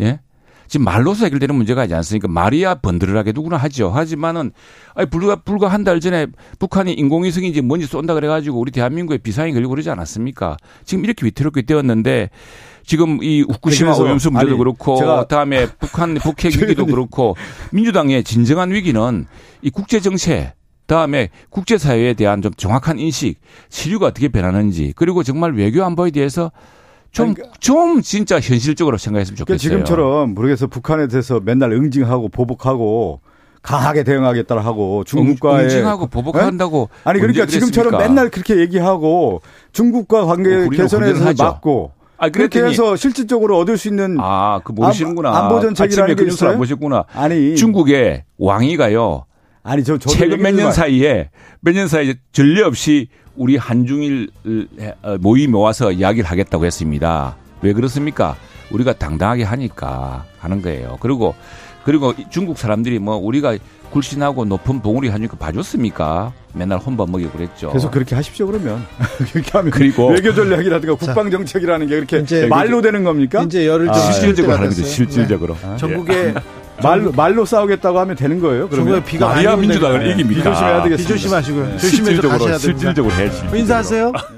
S4: 예? 지금 말로서 해결되는 문제가 아니지 않습니까? 말이야 번들하게 누구나 하죠. 하지만은 아니 불과 불과 한 달 전에 북한이 인공위성인지 뭔지 쏜다 그래가지고 우리 대한민국에 비상이 걸리고 그러지 않았습니까? 지금 이렇게 위태롭게 되었는데 지금 이 후쿠시마 오염수 문제도 아니, 그렇고 다음에 북한 북핵 위기도 그렇고 민주당의 진정한 위기는 이 국제 정세 다음에 국제사회에 대한 좀 정확한 인식, 시류가 어떻게 변하는지, 그리고 정말 외교 안보에 대해서 좀, 그러니까 좀 진짜 현실적으로 생각했으면 그러니까
S5: 좋겠어요. 지금처럼 모르겠어 북한에 대해서 맨날 응징하고 보복하고 강하게 대응하겠다 하고 중국과의
S4: 응징하고 보복한다고
S5: 네? 아니 그러니까 지금처럼 맨날 그렇게 얘기하고 중국과 관계 개선에서 막고 아, 그렇게 해서 실질적으로 얻을 수 있는
S4: 아, 그 모르시는구나.
S5: 안보 정책이라는 게그 있어요?
S4: 보셨구나. 아니 중국의 왕위가요. 아니 저 최근 몇 년 사이에 몇 년 사이에 전례 없이 우리 한중일 어, 모임 모아서 이야기를 하겠다고 했습니다. 왜 그렇습니까? 우리가 당당하게 하니까 하는 거예요. 그리고 그리고 중국 사람들이 뭐 우리가 굴신하고 높은 봉우리 하니까 봐줬습니까? 맨날 혼밥 먹이고 그랬죠.
S5: 계속 그렇게 하십시오 그러면 그렇게 하면 그리고 외교 전략이라든가 국방 정책이라는 게 그렇게 이제 말로 되는 겁니까?
S1: 이제 열을 아,
S4: 실질적으로 하는 거죠. 실질적으로. 네.
S1: 아, 전국에
S5: 말로 말로 싸우겠다고 하면 되는 거예요. 그러면
S4: 비가 마리아 민주당을 이깁니까?
S5: 조심해야 되겠습니다.
S1: 비 조심하시고요.
S4: 네. 조심해서 실질적으로 실질적으로 해야지.
S1: 인사하세요.